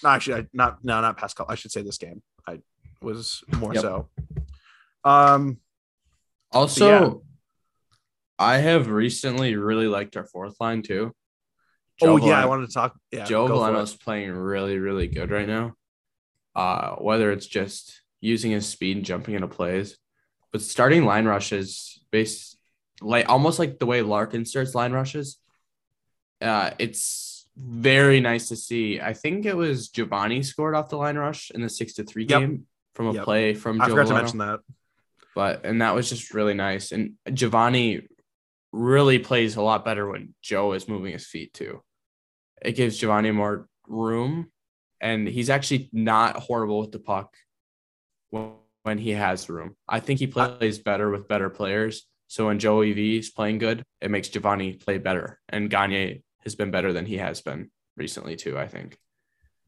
No, actually, I, not no, not past couple. I should say this game. I was more Yep. so. Um, Also, yeah. I have recently really liked our fourth line too. oh Joe yeah, I wanted to talk. Yeah, Joe. Veleno's playing really, really good right now. Uh, whether it's just using his speed and jumping into plays, but starting line rushes, based like almost like the way Larkin starts line rushes. Uh, it's very nice to see. I think it was Givani scored off the line rush in the six to three Yep. game from a Yep. play from I Joe forgot to mention that. But and that was just really nice. And Givani really plays a lot better when Joe is moving his feet too. It gives Givani more room, and he's actually not horrible with the puck when, when he has room. I think he plays better with better players. So when Joe EV is playing good, it makes Givani play better, and Gagner has been better than he has been recently too. I think.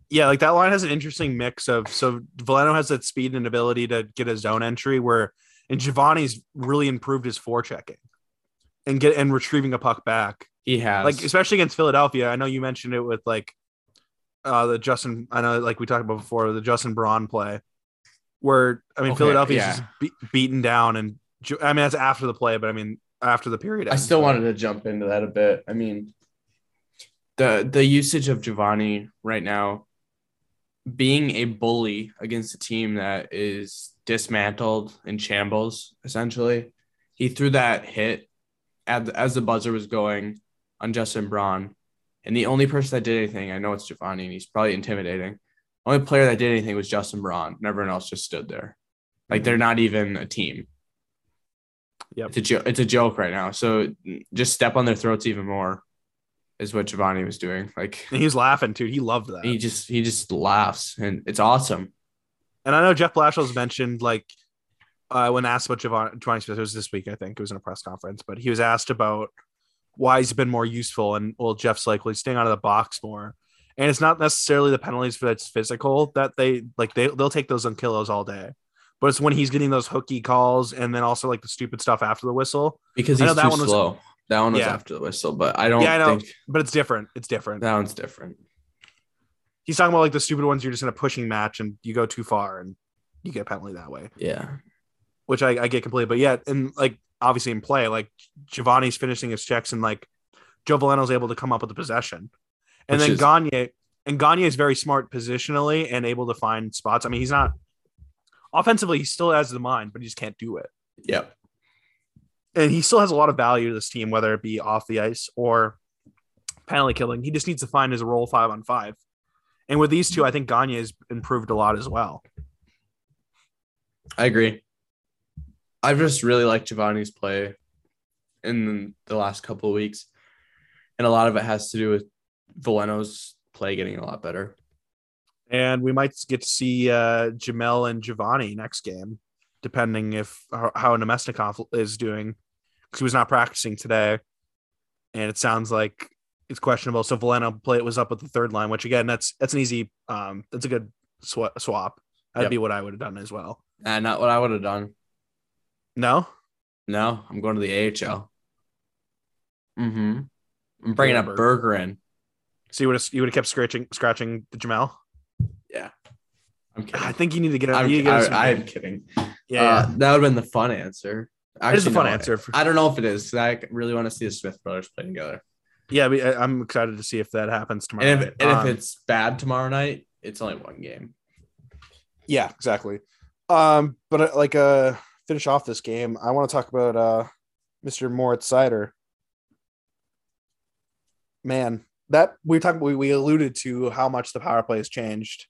yeah, like that line has an interesting mix of so Veleno has that speed and ability to get a zone entry where and Givani's really improved his forechecking and get and retrieving a puck back. He has Like especially against Philadelphia. I know you mentioned it with like uh the Justin I know like we talked about before the Justin Braun play where I mean Okay, Philadelphia's yeah. just be- beaten down and I mean that's after the play but I mean after the period I still wanted to jump into that a bit. I mean, the the usage of Givani right now, being a bully against a team that is dismantled in shambles, essentially, he threw that hit as, as the buzzer was going on Justin Braun, and the only person that did anything, I know it's Givani, and he's probably intimidating. Only player that did anything was Justin Braun, and everyone else just stood there, like they're not even a team. Yep. It's a joke. It's a joke right now. So just step on their throats even more, is what Givani was doing. Like and he was laughing too. He loved that. he just he just laughs, and it's awesome. And I know Jeff Blashill's mentioned like uh, when asked about Givani, Givani Smith, it was this week, I think it was in a press conference, but he was asked about why he's been more useful. And well, Jeff's like, well, he's staying out of the box more. And it's not necessarily the penalties for that's physical that they like they they'll take those on kilos all day. But it's when he's getting those hooky calls and then also like the stupid stuff after the whistle. Because I know he's that too one was- slow. that one was Yeah. after the whistle, but I don't Yeah, I know. think But it's different. It's different. that one's different. He's talking about like the stupid ones you're just in a pushing match and you go too far and you get a penalty that way. Yeah, which I, I get completely. But yeah, and like obviously in play, like Givani's finishing his checks and like Joe Veleno's able to come up with the possession. And Which then is- Gagner and Gagner is very smart positionally and able to find spots. I mean, he's not offensively, he still has the mind, but he just can't do it. yep. And he still has a lot of value to this team, whether it be off the ice or penalty killing. He just needs to find his role five on five. And with these two, I think Gagner has improved a lot as well. I agree. I've just really liked Givani's play in the last couple of weeks, and a lot of it has to do with Veleno's play getting a lot better. and we might get to see uh, Gemel and Givani next game, depending if how, how Namestnikov is doing, because he was not practicing today, and it sounds like it's questionable. So Veleno play it was up with the third line, which again, that's that's an easy, um, that's a good swa- swap. That'd Yep. be what I would have done as well. And not what I would have done. No, No, I'm going to the AHL. Mm-hmm. I'm bringing Yeah, a Berger. burger in. so you would have you would have kept scratching scratching the Gemel. Yeah. I'm kidding. I think you need to get. I'm, you get I, am kidding. yeah, Uh, that would have been the fun answer. It is a fun no, answer I don't know if it is. I really want to see the Smith brothers play together. Yeah. we- I- I'm excited to see if that happens tomorrow. And if, night. and Um, if it's bad tomorrow night, it's only one game. Yeah, exactly. Um, but uh, like uh finish off this game, I want to talk about uh Mr. Moritz Seider. Man, that we talked we, we alluded to how much the power play has changed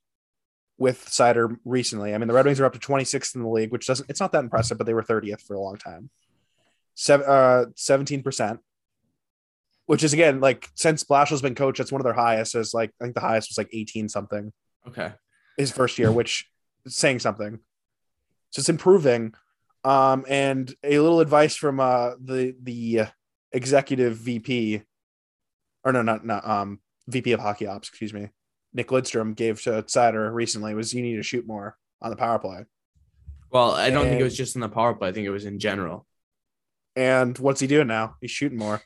with Seider recently. I mean, the Red Wings are up to 26th in the league, which doesn't it's not that impressive, but they were 30th for a long time. Seven uh 17%. Which is again like since Blashill's been coach, that's one of their highest. As like I think the highest was like 18 something Okay. his first year, which is saying something. So it's improving. Um, and a little advice from uh, the the executive VP, or no, not not um VP of hockey ops, excuse me, Nick Lidstrom gave to Seider recently was you need to shoot more on the power play. Well, I don't think it was just in the power play. I think it was in general. And what's he doing now? He's shooting more.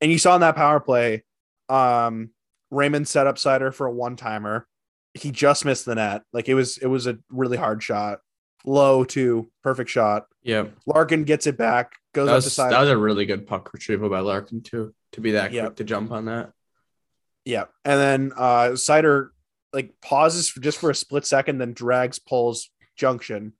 And you saw in that power play, um, Raymond set up Seider for a one timer. He just missed the net. Like it was, it was a really hard shot. Low to perfect shot. Yeah. Larkin gets it back, goes That up to was, Seider. that was a really good puck retrieval by Larkin, too, to be that Yeah. quick to jump on that. yeah. And then uh Seider like pauses for just for a split second, then drags pulls junction.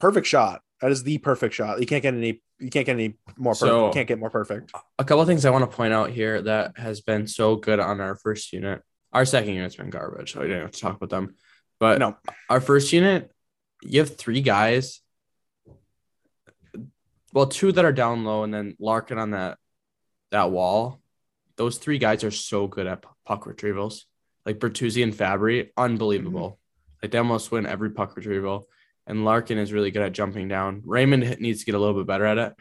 Perfect shot. That is the perfect shot. You can't get any you can't get any more perfect. So- can't get more perfect. A couple of things I want to point out here that has been so good on our first unit. Our second unit's been garbage, so I didn't have to talk about them. But No. our first unit, you have three guys. Well, two that are down low, and then Larkin on that that wall. Those three guys are so good at puck retrievals. Like Bertuzzi and Fabbri, unbelievable. Mm-hmm. Like they almost win every puck retrieval. And Larkin is really good at jumping down. Raymond needs to get a little bit better at it,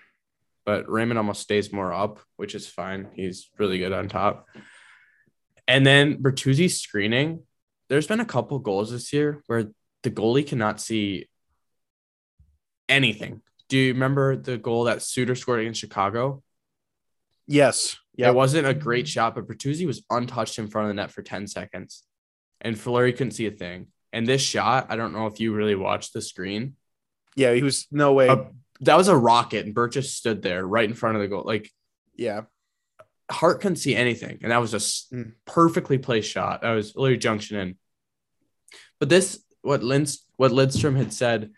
but Raymond almost stays more up, which is fine. He's really good on top. And then Bertuzzi's screening. There's been a couple goals this year where the goalie cannot see anything. Do you remember the goal that Suter scored against Chicago? Yes. Yeah. It wasn't a great shot, but Bertuzzi was untouched in front of the net for 10 seconds. And Fleury couldn't see a thing. And this shot, I don't know if you really watched the screen. Yeah, he was no way. Uh, that was a rocket, and Burt just stood there right in front of the goal. Like yeah. Hart couldn't see anything, and that was a Mm. perfectly placed shot. That was Larry Junction in. But this, what Linds, what Lidstrom had said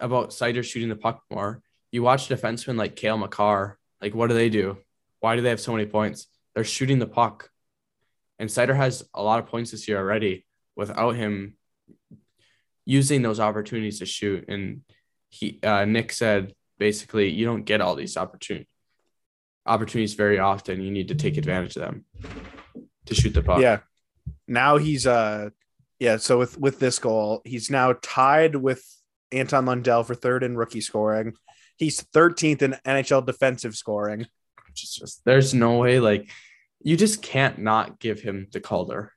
about Seider shooting the puck more. You watch defensemen like Cale Makar. Like, what do they do? Why do they have so many points? They're shooting the puck, and Seider has a lot of points this year already without him using those opportunities to shoot. And he, uh, Nick said, basically, you don't get all these opportunities opportunities very often. You need to take advantage of them to shoot the puck. Yeah. Now he's uh yeah, so with with this goal, he's now tied with Anton Lundell for third in rookie scoring. He's 13th in NHL defensive scoring. Which is just there's no way like you just can't not give him the Calder.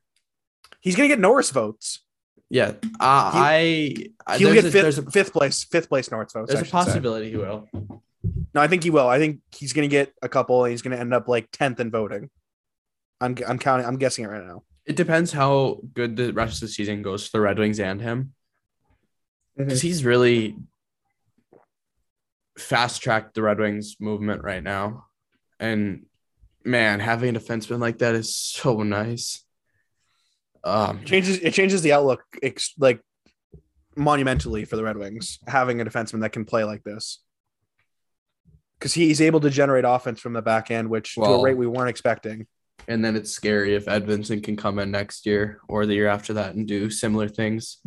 He's gonna get Norris votes. Yeah, uh, I I He'll there's get a, fifth, there's a fifth place, fifth place Norris votes. there's I a should say. possibility he will. No, I think he will. I think he's gonna get a couple, and he's gonna end up like 10th in voting. I'm I'm counting. I'm guessing it right now. It depends how good the rest of the season goes for the Red Wings and him because he's really fast tracked the Red Wings movement right now. And man, having a defenseman like that is so nice. Um, changes it changes the outlook ex- like monumentally for the Red Wings having a defenseman that can play like this. Because he's able to generate offense from the back end, which to a rate we weren't expecting. and then it's scary if Edvinsson can come in next year or the year after that and do similar things.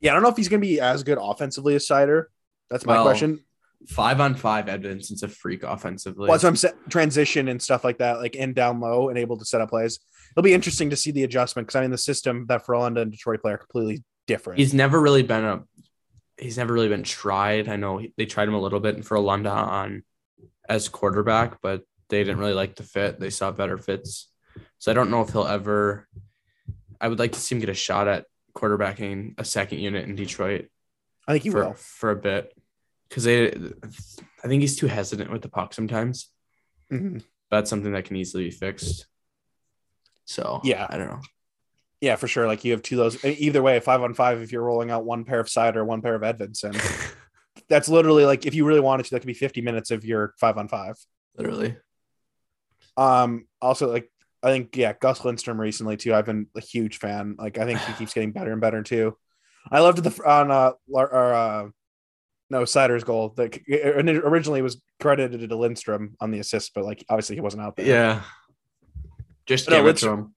Yeah, I don't know if he's going to be as good offensively as Seider. That's my Well, question. Five on five, Edvinsson's a freak offensively. Well, that's what I'm saying. Transition and stuff like that, like in down low and able to set up plays. It'll be interesting to see the adjustment because I mean the system that Ferland and Detroit play are completely different. he's never really been a he's never really been tried. I know he- they tried him a little bit for Alunda on as quarterback, but they didn't really like the fit. They saw better fits. So I don't know if he'll ever I would like to see him get a shot at quarterbacking a second unit in Detroit I think he for, will. for a bit. Cause they I think he's too hesitant with the puck sometimes. Mhm. That's something that can easily be fixed. So Yeah. I don't know. Yeah, for sure. Like you have two of those. Either way, five on five. If you're rolling out one pair of Seider, one pair of Edvinsson, that's literally like if you really wanted to, that could be 50 minutes of your five on five. Literally. Um. Also, like I think yeah, Gus Lindstrom recently too. I've been a huge fan. Like I think he keeps getting better and better too. I loved the on uh or uh no Seider's goal that originally was credited to Lindstrom on the assist, but like obviously he wasn't out there. Yeah. Just But no, it to Lindstrom- him.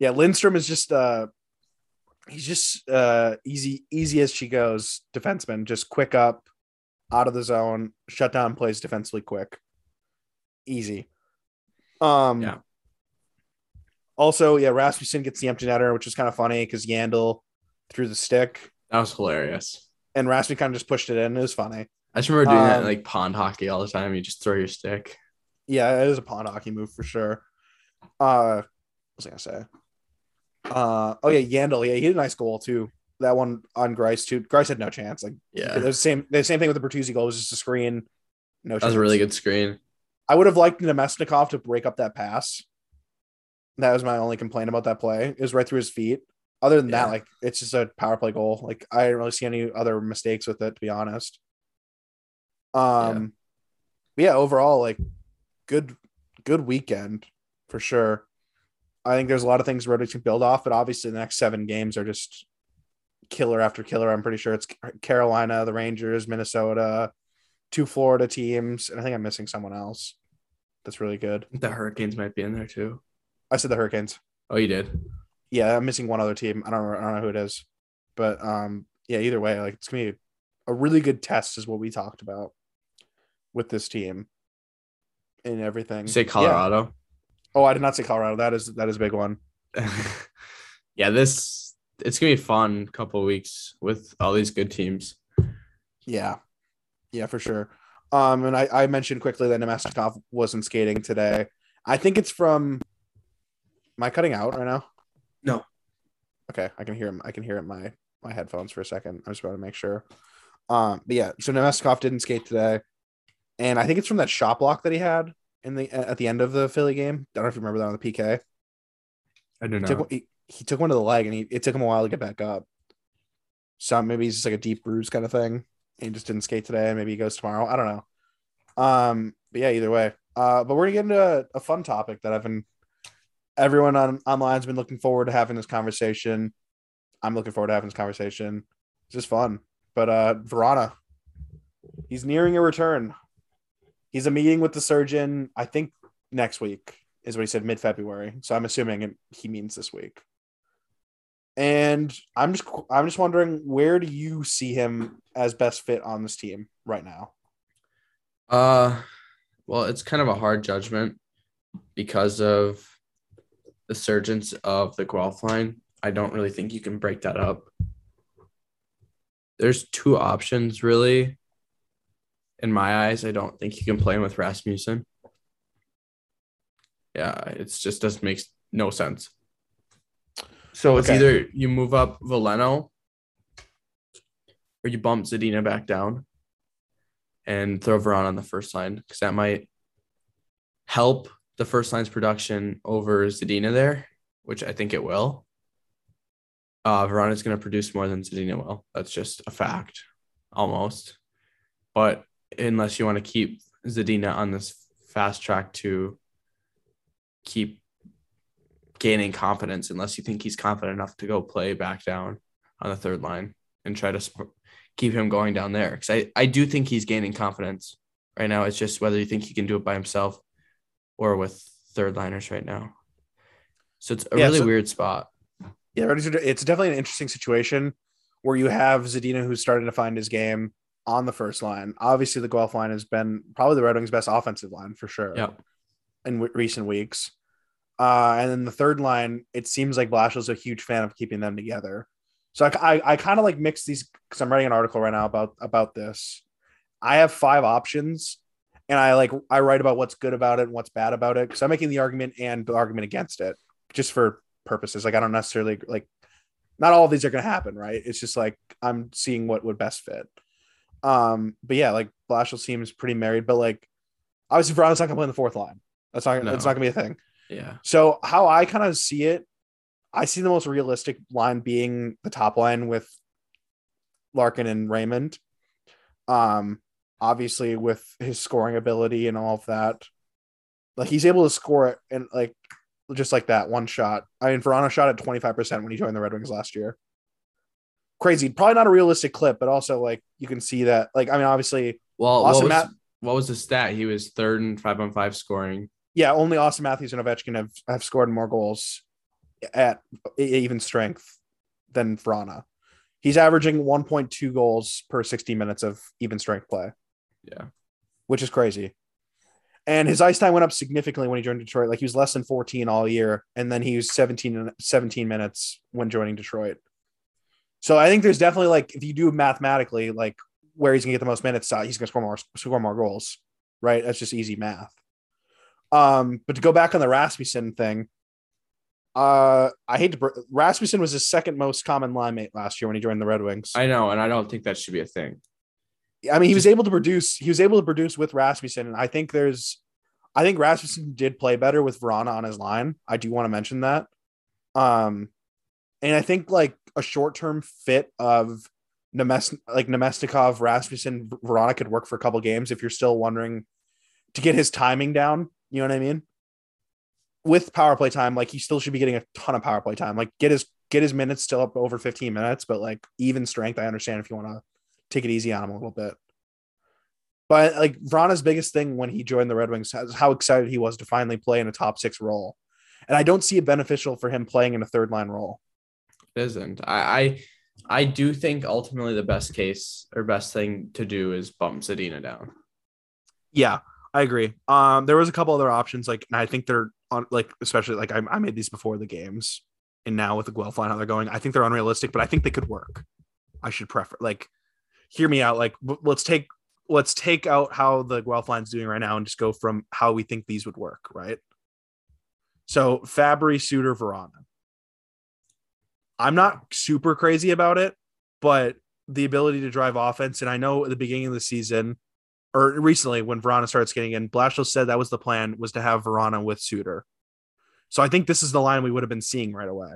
Yeah, Lindstrom is just uh he's just uh easy easy as she goes defenseman, just quick up, out of the zone, shut down plays defensively quick. Easy. Um Yeah. Also, yeah, Rasmussen gets the empty netter, which is kind of funny because Yandle threw the stick That was hilarious. And Rasmussen kind of just pushed it in. It was funny. I just remember doing that in Um, like pond hockey all the time. You just throw your stick. Yeah, it is a pond hockey move for sure. Uh, what was I gonna say? Uh, oh yeah, Yandle. Yeah, he had a nice goal too. That one on Greiss too. Greiss had no chance. Like Yeah. the same, the same thing with the Bertuzzi goal. It was just a screen. No, That was a really good screen. I would have liked Namestnikov to break up that pass. That was my only complaint about that play. It was right through his feet. Other than that, like it's just a power play goal. Like I didn't really see any other mistakes with it, to be honest. Um, but yeah, overall, like good, good weekend for sure. I think there's a lot of things Wings can build off, but obviously the next seven games are just killer after killer. I'm pretty sure it's Carolina, the Rangers, Minnesota, two Florida teams, and I think I'm missing someone else. That's really good. The Hurricanes might be in there too. I said the Hurricanes. Oh, you did. Yeah, I'm missing one other team. I don't know, I don't know who it is, but um, yeah. Either way, like it's gonna be a really good test, is what we talked about with this team and everything. You say Yeah. Colorado. Oh, I did not say Colorado. That is that is a big one. Yeah. this it's gonna be a fun couple of weeks with all these good teams. Yeah, yeah, for sure. Um, and I, I mentioned quickly that Namestnikov wasn't skating today. I think it's from. Am I cutting out right now? No. Okay, I can hear him. I can hear it my my headphones for a second. I just want to make sure. Um, but yeah, so Namestnikov didn't skate today, and I think it's from that shot block that he had in the at the end of the Philly game. I don't know if you remember that on the PK. I do He took, he, he took one to the leg, and he it took him a while to get back up. So maybe he's just like a deep bruise kind of thing. He just didn't skate today, maybe he goes tomorrow. I don't know. Um, but yeah, either way. Uh, but we're gonna get into a, a fun topic that I've been everyone on online's been looking forward to having this conversation. I'm looking forward to having this conversation. It's just fun. But uh Vrana, he's nearing a return. He's a meeting with the surgeon, I think next week is what he said mid February. So I'm assuming he means this week. And I'm just I'm just wondering where do you see him as best fit on this team right now? Uh, well, it's kind of a hard judgment because of the surgence of the Guelph line. I don't really think you can break that up. There's two options, really. In my eyes, I don't think you can play him with Rasmussen. Yeah, it just doesn't make no sense. So it's Okay. either you move up Veleno or you bump Zadina back down and throw Vrana on the first line because that might help the first line's production over Zadina there, which I think it will. Uh, Vrana is going to produce more than Zadina will. That's just a fact, almost. But unless you want to keep Zadina on this fast track to keep gaining confidence, unless you think he's confident enough to go play back down on the third line and try to sp- keep him going down there. Because I, I do think he's gaining confidence right now. It's just whether you think he can do it by himself or with third liners right now. So it's a Yeah, really so- weird spot. Yeah, it's definitely an interesting situation where you have Zadina who's starting to find his game on the first line. Obviously, the Guelph line has been probably the Red Wings' best offensive line for sure Yeah. in w- recent weeks. Uh, and then the third line, it seems like Blashill's a huge fan of keeping them together. So I, I, I kind of like mix these because I'm writing an article right now about about this. I have five options, and I like I write about what's good about it and what's bad about it because I'm making the argument and the argument against it just for purposes. Like I don't necessarily like not all of these are going to happen, right? It's just like I'm seeing what would best fit. Um, but yeah, like Blashill seems pretty married, but like obviously Vrana's not going to play in the fourth line. That's not No. that's not going to be a thing. Yeah. So how I kind of see it, I see the most realistic line being the top line with Larkin and Raymond. Um, obviously with his scoring ability and all of that, like he's able to score it and like just like that one shot. I mean, Vrana shot at twenty five percent when he joined the Red Wings last year. Crazy, probably not a realistic clip, but also like you can see that. Like, I mean, obviously, Well, Auston what was, Matt- what was the stat? He was third and five on five scoring. yeah, only Auston Matthews and Ovechkin have, have scored more goals at even strength than Vrana. He's averaging 1.2 goals per 60 minutes of even strength play, Yeah. which is crazy. And his ice time went up significantly when he joined Detroit. Like he was less than 14 all year, and then he was 17 17 minutes when joining Detroit. So I think there's definitely like if you do mathematically like where he's gonna get the most minutes, uh, he's gonna score more score more goals, right? That's just easy math. Um, but to go back on the Rasmussen thing, uh, I hate to. br- Rasmussen was his second most common line mate last year when he joined the Red Wings. I, I know, and I don't think that should be a thing. Mean, he was able to produce. He was able to produce with Rasmussen, and I think there's. I think Rasmussen did play better with Vrana on his line. I do want to mention that. Um, and I think like a short term fit of Nemes- like Namestnikov, Rasmussen, Vrana could work for a couple games if you're still wondering to get his timing down. You know what I mean? With power play time, like he still should be getting a ton of power play time. Like get his get his minutes still up over 15 minutes, but like even strength, I understand if you want to take it easy on him a little bit. But like Vrana's biggest thing when he joined the Red Wings is how excited he was to finally play in a top six role. And I don't see it beneficial for him playing in a third line role. It isn't. I, I I do think ultimately the best case or best thing to do is bump Zadina down. Yeah, I agree. Um, there was a couple other options, like, and I think they're on, like, especially like I, I made these before the games, and now with the Guelph line, how they're going, I think they're unrealistic, but I think they could work. I should prefer, like, hear me out. Like, let's take let's take out how the Guelph line's doing right now and just go from how we think these would work, right? So Fabbri, Suter, Vrana. I'm not super crazy about it, but the ability to drive offense, and I know at the beginning of the season or recently when Vrana started skating in, Blashill said that was the plan was to have Vrana with Suter. So I think this is the line we would have been seeing right away.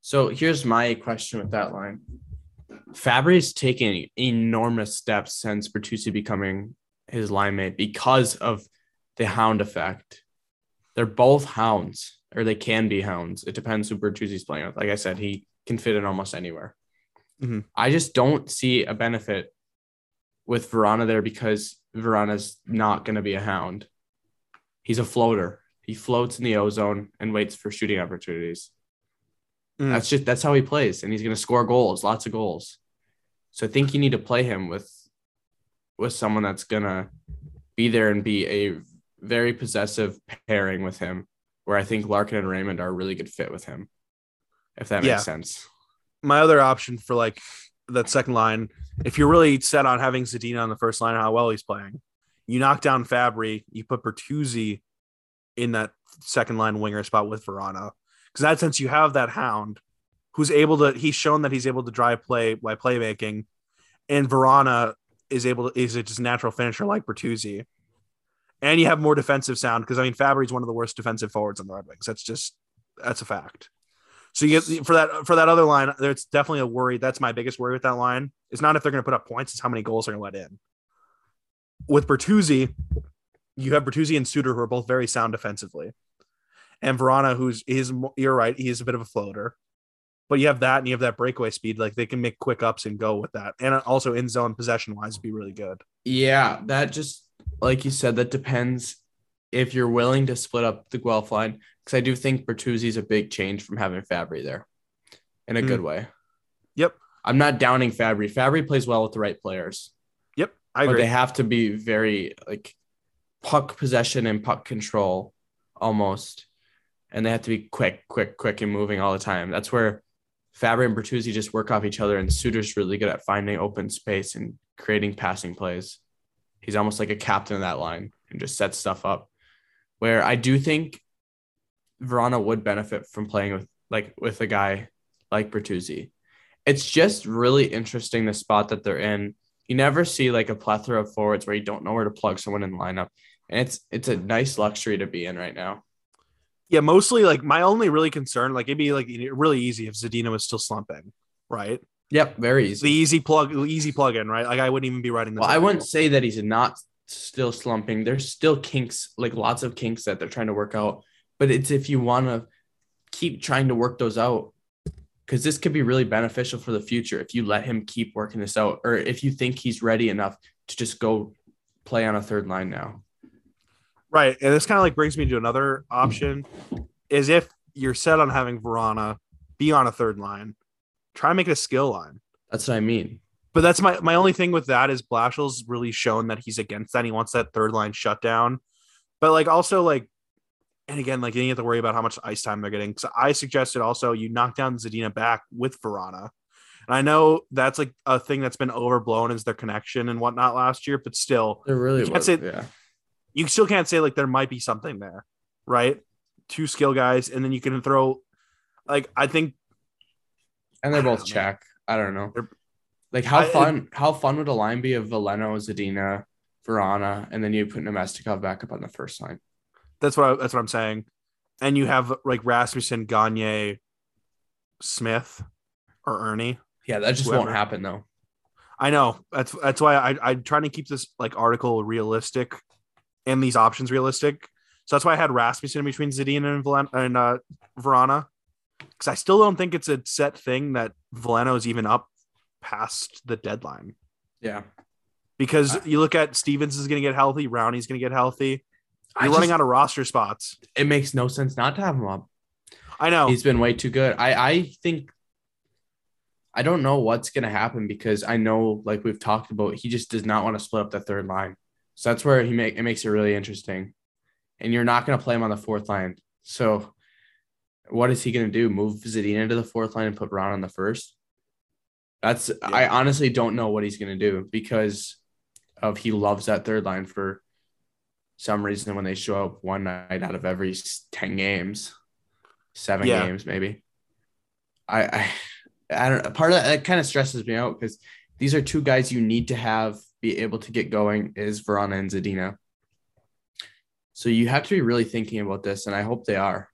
So here's my question with that line. Fabbri's taken enormous steps since Bertuzzi becoming his line mate because of the hound effect. They're both hounds, or they can be hounds. It depends who Bertuzzi's playing with. Like I said, he can fit in almost anywhere. Mhm. I just don't see a benefit with Vrana there because Vrana's not going to be a hound. He's a floater. He floats in the ozone and waits for shooting opportunities. Mm. That's just that's how he plays, and he's going to score goals, lots of goals. So I think you need to play him with with someone that's going to be there and be a very possessive pairing with him. Where I think Larkin and Raymond are a really good fit with him, if that makes Yeah. sense. My other option for like that second line, if you're really set on having Zadina on the first line, how well he's playing, you knock down Fabbri, you put Bertuzzi in that second line winger spot with Vrana. Because in that sense, you have that hound who's able to, he's shown that he's able to drive play by playmaking. And Vrana is able to, is a just natural finisher like Bertuzzi. And you have more defensive sound because I mean, Fabbri's one of the worst defensive forwards on the Red Wings. That's just, that's a fact. So you get for that for that other line, there's definitely a worry. That's my biggest worry with that line. It's not if they're going to put up points; it's how many goals they're going to let in. With Bertuzzi, you have Bertuzzi and Suter who are both very sound defensively, and Vrana, who's is you're right, he is a bit of a floater, but you have that and you have that breakaway speed. Like they can make quick ups and go with that, and also in zone possession wise, be really good. Yeah, that just like you said, that depends if you're willing to split up the Guelph line. Because I do think Bertuzzi's a big change from having Fabbri there in a Mm. good way. Yep, I'm not downing Fabbri. Fabbri plays well with the right players, yep, I but agree. they have to be very like puck possession and puck control almost. And they have to be quick, quick, quick and moving all the time. That's where Fabbri and Bertuzzi just work off each other, and Suter's really good at finding open space and creating passing plays. He's almost like a captain of that line and just sets stuff up. Where I do think Vrana would benefit from playing with like with a guy like Bertuzzi. It's just really interesting the spot that they're in. You never see like a plethora of forwards where you don't know where to plug someone in the lineup. And it's it's a nice luxury to be in right now. Yeah, mostly like my only really concern, like it'd be like really easy if Zadina was still slumping, right? Yep, very easy. The easy plug, easy plug in, right? Like I wouldn't even be writing. The well, I wouldn't say that he's not still slumping. There's still kinks, like lots of kinks that they're trying to work out. But it's if you want to keep trying to work those out, because this could be really beneficial for the future if you let him keep working this out, or if you think he's ready enough to just go play on a third line now. Right. And this kind of like brings me to another hmm. option is if you're set on having Vrana be on a third line, try and make it a skill line. That's what I mean. But that's my my only thing with that is Blashill's really shown that he's against that. He wants that third line shut down. But like also like and again, like you don't have to worry about how much ice time they're getting. So I suggested also you knock down Zadina back with Vrana. And I know that's like a thing that's been overblown as their connection and whatnot last year, but still, it really was. yeah. You still can't say like there might be something there, right? Two skill guys, and then you can throw like I think And they're both know, check. I don't know. They're- Like how I- fun how fun would a line be of Veleno, Zadina, Vrana, and then you put Namestnikov back up on the first line? that's what I, that's what I'm saying. And you have like Rasmussen, Gagner, Smith, or Erne. Yeah, that just Whoever. won't happen though. I know that's that's why I I'm trying to keep this like article realistic and these options realistic. So that's why I had Rasmussen in between Zadina and Valen- and uh, Vrana because I still don't think it's a set thing that Veleno is even up past the deadline. Yeah. Because you look at Stephens is going to get healthy, Rowney's going to get healthy. You're running out of roster spots. it makes no sense not to have him up. I know. He's been way too good. I I think I don't know what's gonna happen because I know like we've talked about he just does not want to split up the third line. So that's where he make it makes it really interesting. And you're not gonna play him on the fourth line. So what is he gonna do? Move Zadina to the fourth line and put Ron on the first? That's I honestly don't know what he's gonna do because of he loves that third line for some reason when they show up one night out of every 10 games seven Yeah. games maybe i i, I don't part of that, that kind of stresses me out because these are two guys you need to have be able to get going is vrana and zadina so you have to be really thinking about this and i hope they are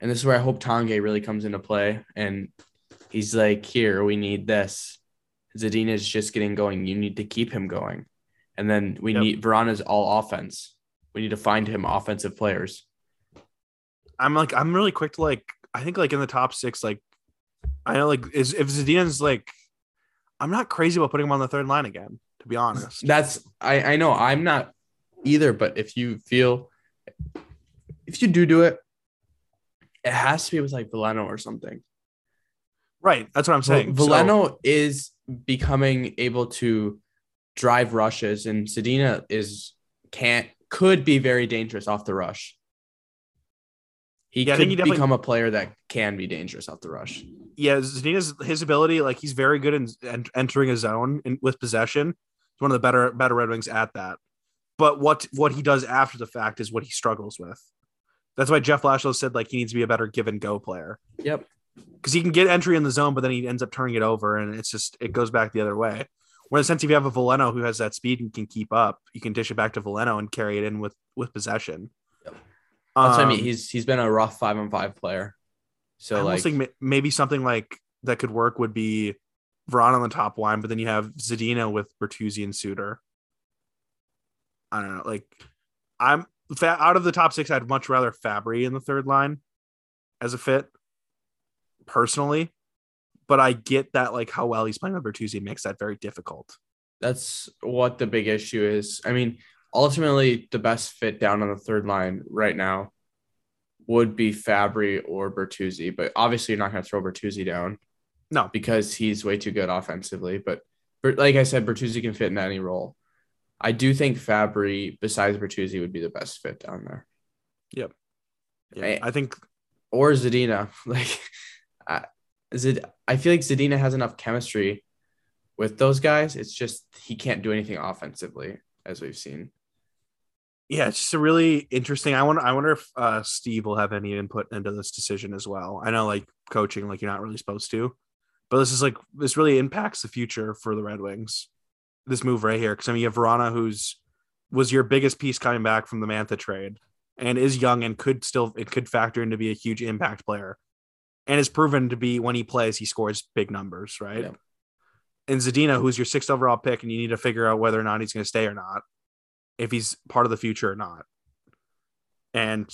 and this is where i hope Tange really comes into play and he's like here we need this zadina is just getting going you need to keep him going and then we Yep. need Vrana's all offense. We need to find him offensive players. I'm like I'm really quick to like I think like in the top six like I know like is if Zadina's like I'm not crazy about putting him on the third line again to be honest. That's I I know I'm not either, but if you feel if you do do it, it has to be with like Veleno or something. Right, that's what I'm saying. So- Veleno is becoming able to drive rushes, and Zadina is can't could be very dangerous off the rush. He Yeah, could he become a player that can be dangerous off the rush. yeah, Zadina's his ability, like he's very good in, en- entering a zone in, with possession. One of the better better Red Wings at that. But what what he does after the fact is what he struggles with. That's why Jeff Blashill said like he needs to be a better give and go player Yep. because he can get entry in the zone, but then he ends up turning it over, and it's just it goes back the other way. Where in the sense, if you have a Veleno who has that speed and can keep up, you can dish it back to Veleno and carry it in with with possession. Yep. That's what I mean. Um, He's he's been a rough five on five player. So I like think maybe something like that could work would be Vrana on the top line, but then you have Zadina with Bertuzzi and Suter. I don't know. Like, I'm out of the top six. I'd much rather Fabbri in the third line as a fit, personally. But I get that, like how well he's playing with Bertuzzi makes that very difficult. that's what the big issue is. I mean, ultimately the best fit down on the third line right now would be Fabbri or Bertuzzi, but obviously you're not going to throw Bertuzzi down No, because he's way too good offensively. But, but like I said, Bertuzzi can fit in any role. I do think Fabbri, besides Bertuzzi, would be the best fit down there, Yep. yeah, I- I think or Zadina. Like, I, Zid, I feel like Zadina has enough chemistry with those guys. It's just he can't do anything offensively, as we've seen. yeah, it's just a really interesting. I wonder. I wonder if uh, Steve will have any input into this decision as well. I know, like coaching, like you're not really supposed to, but this is like this really impacts the future for the Red Wings. This move right here, because I mean, you have Vrana, who's was your biggest piece coming back from the Mantha trade, and is young and could still it could factor in to be a huge impact player, and is proven to be when he plays he scores big numbers, right? Yeah. And Zadina, who's your sixth overall pick, and you need to figure out whether or not he's going to stay or not, if he's part of the future or not. And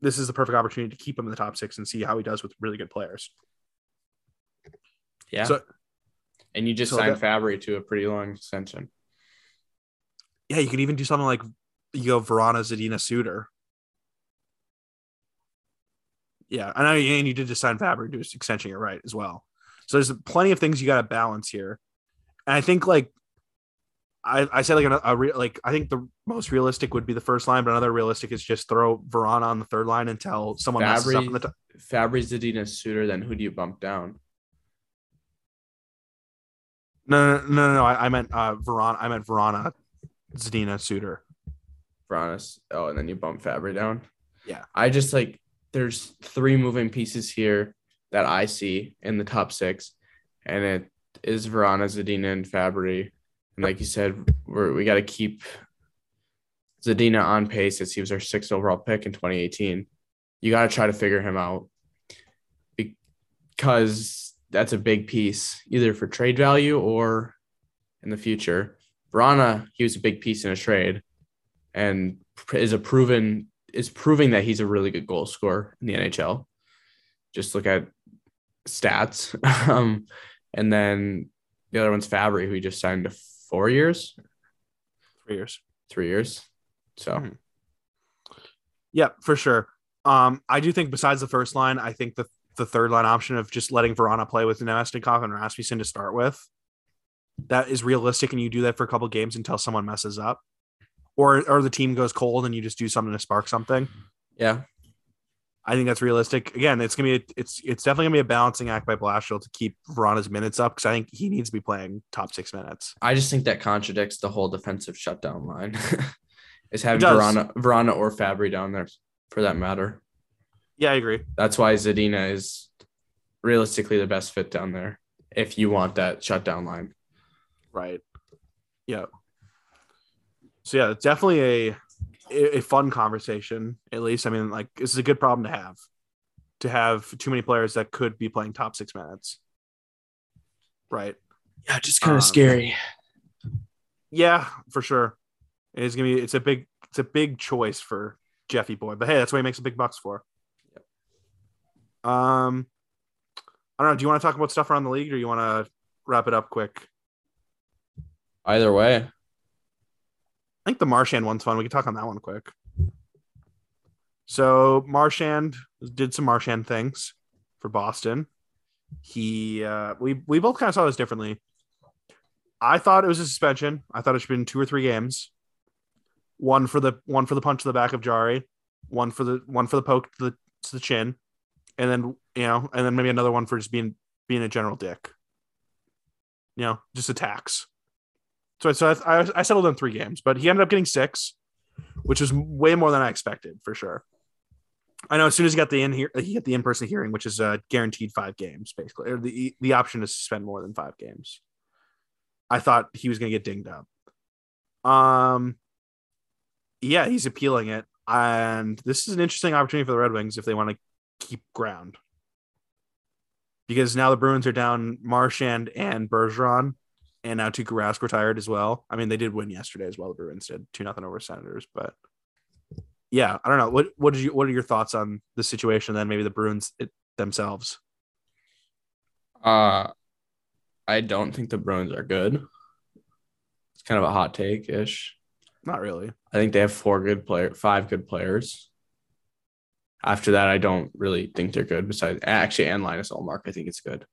this is the perfect opportunity to keep him in the top six and see how he does with really good players. Yeah. So- and you just so signed that- Fabbri to a pretty long extension. Yeah, you could even do something like you go Vrana, Zadina, Suter. Yeah, I know, and you did just sign Fabbri to extension. You're right as well. So there's plenty of things you got to balance here, and I think like I I said like a, a re, like I think the most realistic would be the first line, but another realistic is just throw Vrana on the third line until someone messes up Fabbri, in the top. Fabbri, Zadina, Suter. Then who do you bump down? No, no, no, no. I, I meant uh Vrana. I meant Vrana, Zadina, Suter. Branis. Oh, and then you bump Fabbri down. Yeah. I just like there's three moving pieces here that I see in the top six, and it is Vrana, Zadina, and Fabbri. And like you said, we're, we got to keep Zadina on pace as he was our sixth overall pick in 2018. You got to try to figure him out because that's a big piece, either for trade value or in the future. Vrana, he was a big piece in a trade and is a proven is proving that he's a really good goal scorer in the NHL. Just look at stats. um, and then the other one's Fabbri, who he just signed to four years, Three years. three years. So Mhm. Yeah, for sure. Um, I do think besides the first line, I think the the third line option of just letting Vrana play with Namestnikov and Rasmussen to start with, that is realistic, and you do that for a couple games until someone messes up, or or the team goes cold and you just do something to spark something. yeah, I think that's realistic. Again, it's gonna be it's it's definitely gonna be a balancing act by Blashill to keep Vrana's minutes up because I think he needs to be playing top six minutes. I just think that contradicts the whole defensive shutdown line. is having. Vrana, Vrana or Fabbri down there for that matter. Yeah, I agree. That's why Zadina is realistically the best fit down there if you want that shutdown line. Right. Yeah. So yeah, it's definitely a a fun conversation. At least, I mean, like this is a good problem to have. To have too many players that could be playing top six minutes. Right. Yeah, just kinda Um, scary. Yeah, for sure. It's gonna be. It's a big. It's a big choice for Jeffy Boy, but hey, that's what he makes a big bucks for. Um, I don't know. Do you want to talk about stuff around the league, or you want to wrap it up quick? Either way, I think the Marchand one's fun. We can talk on that one quick. So Marchand did some Marchand things for Boston. He uh we we both kind of saw this differently. I thought it was a suspension. I thought it should have been two or three games. One for the one for the punch to the back of Jarry, one for the one for the poke to the to the chin, and then you know, and then maybe another one for just being being a general dick. You know, just attacks. So, so I, I, settled on three games, but he ended up getting six, which was way more than I expected for sure. I know as soon as he got the in here, he got the in person hearing, which is uh, guaranteed five games, basically, or the the option to suspend more than five games. I thought he was going to get dinged up. Um, yeah, he's appealing it, and this is an interesting opportunity for the Red Wings if they want to keep ground, because now the Bruins are down Marchand and Bergeron and now Tuukka Rask retired as well. I mean, they did win yesterday as well. The Bruins did two nothing over Senators, but yeah, I don't know. What what did you what are your thoughts on the situation? Then maybe the Bruins it, themselves. uh, I don't think the Bruins are good. It's kind of a hot take ish. Not really. I think they have four good player, five good players. After that, I don't really think they're good. Besides, actually, and Linus Ullmark, I think it's good.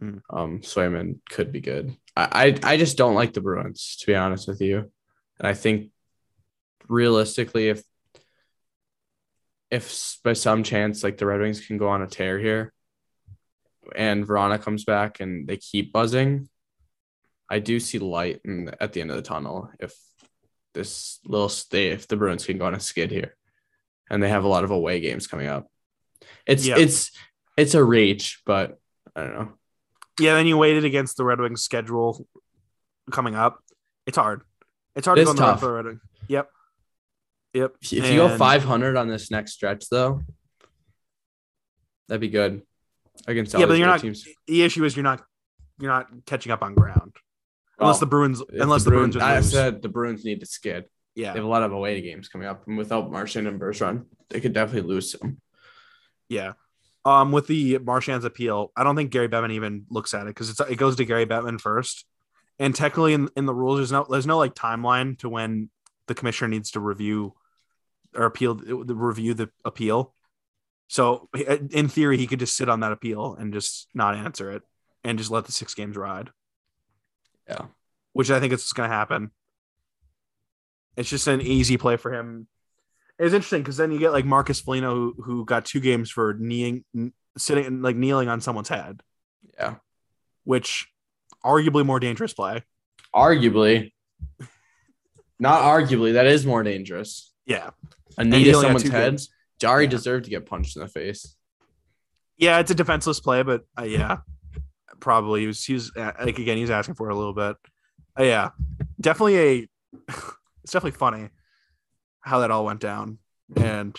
Mm. Um, Swayman could be good. I, I I just don't like the Bruins, to be honest with you. And I think realistically, if if by some chance like the Red Wings can go on a tear here, and Vrana comes back and they keep buzzing, I do see light in, at the end of the tunnel. If this little stay, if the Bruins can go on a skid here, and they have a lot of away games coming up, it's Yeah. it's it's a reach, but I don't know. Yeah, then you waited against the Red Wings schedule coming up. It's hard. It's hard It to go on the road tough. for the Red Wings. Yep. Yep. If you go 500 on this next stretch, though, that'd be good against all Yeah, but you're not- teams. The issue is you're not you're not catching up on ground. Unless Well, the Bruins unless the Bruins, would I lose. said the Bruins need to skid. They have a lot of away games coming up, and without Marchand and Bergeron, they could definitely lose some. Yeah. Um, with the Marchand's appeal, I don't think Gary Bettman even looks at it because it's it goes to Gary Bettman first. And technically in, in the rules, there's no there's no like timeline to when the commissioner needs to review or appeal the review the appeal. So in theory, he could just sit on that appeal and just not answer it and just let the six games ride. Yeah. Which I think is going to happen. It's just an easy play for him. It's interesting because then you get like Marcus Foligno who, who got two games for kneeing, n- sitting like kneeling on someone's head, Yeah, which arguably more dangerous play. arguably, not arguably, that is more dangerous. Yeah, A knee to someone's head. games. Jarry Yeah. deserved to get punched in the face. yeah, it's a defenseless play, but uh, yeah, probably he was he was uh, like again he's asking for it a little bit. Uh, yeah, definitely a. it's definitely funny how that all went down, and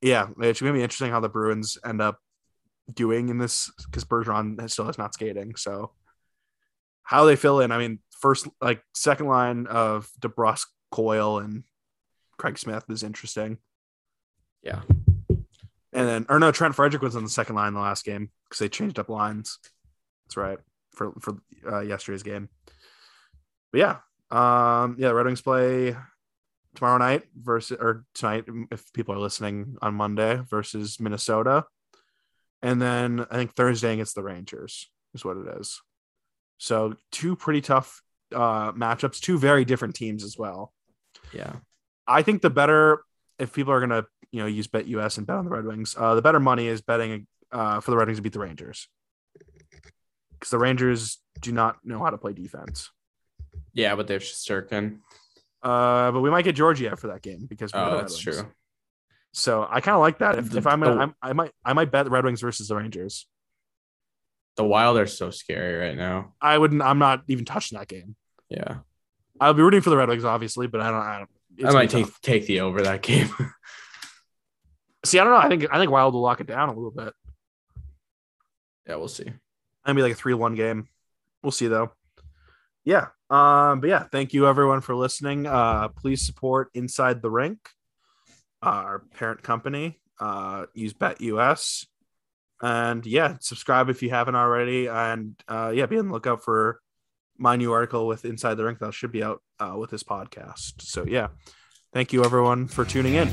yeah, it's gonna be interesting how the Bruins end up doing in this because Bergeron still is not skating. So how they fill in, I mean, first like second line of DeBrusk, Coyle, and Craig Smith is interesting. Yeah. And then, or no, Trent Frederic was on the second line in the last game because they changed up lines. That's right for for uh, yesterday's game. But yeah, um, yeah, the Red Wings play tomorrow night versus or tonight if people are listening on Monday versus Minnesota, and then I think Thursday against the Rangers is what it is. So two pretty tough uh, matchups, two very different teams as well. Yeah. I think the better if people are gonna you know use Bet US and bet on the Red Wings, uh, the better money is betting uh, for the Red Wings to beat the Rangers because the Rangers do not know how to play defense. Yeah, but they're Shesterkin. Uh, but we might get Georgiev for that game because we Oh, that's true. So I kind of like that. If, The- if I'm gonna, the- I'm, I might I might bet the Red Wings versus the Rangers. The Wild are so scary right now. I wouldn't. I'm not even touching that game. Yeah. I'll be rooting for the Red Wings, obviously, but I don't. I, don't, I might take tough. take the over that game. See, I don't know. I think I think Wild will lock it down a little bit. yeah, we'll see. Maybe like a three-one game. We'll see though. Yeah. Um. But yeah, thank you everyone for listening. Uh, please support Inside the Rink, our parent company. Uh, use Bet US, and yeah, subscribe if you haven't already, and uh, yeah, be on the lookout for my new article with Inside the Rink that should be out uh, with this podcast. So yeah, thank you everyone for tuning in.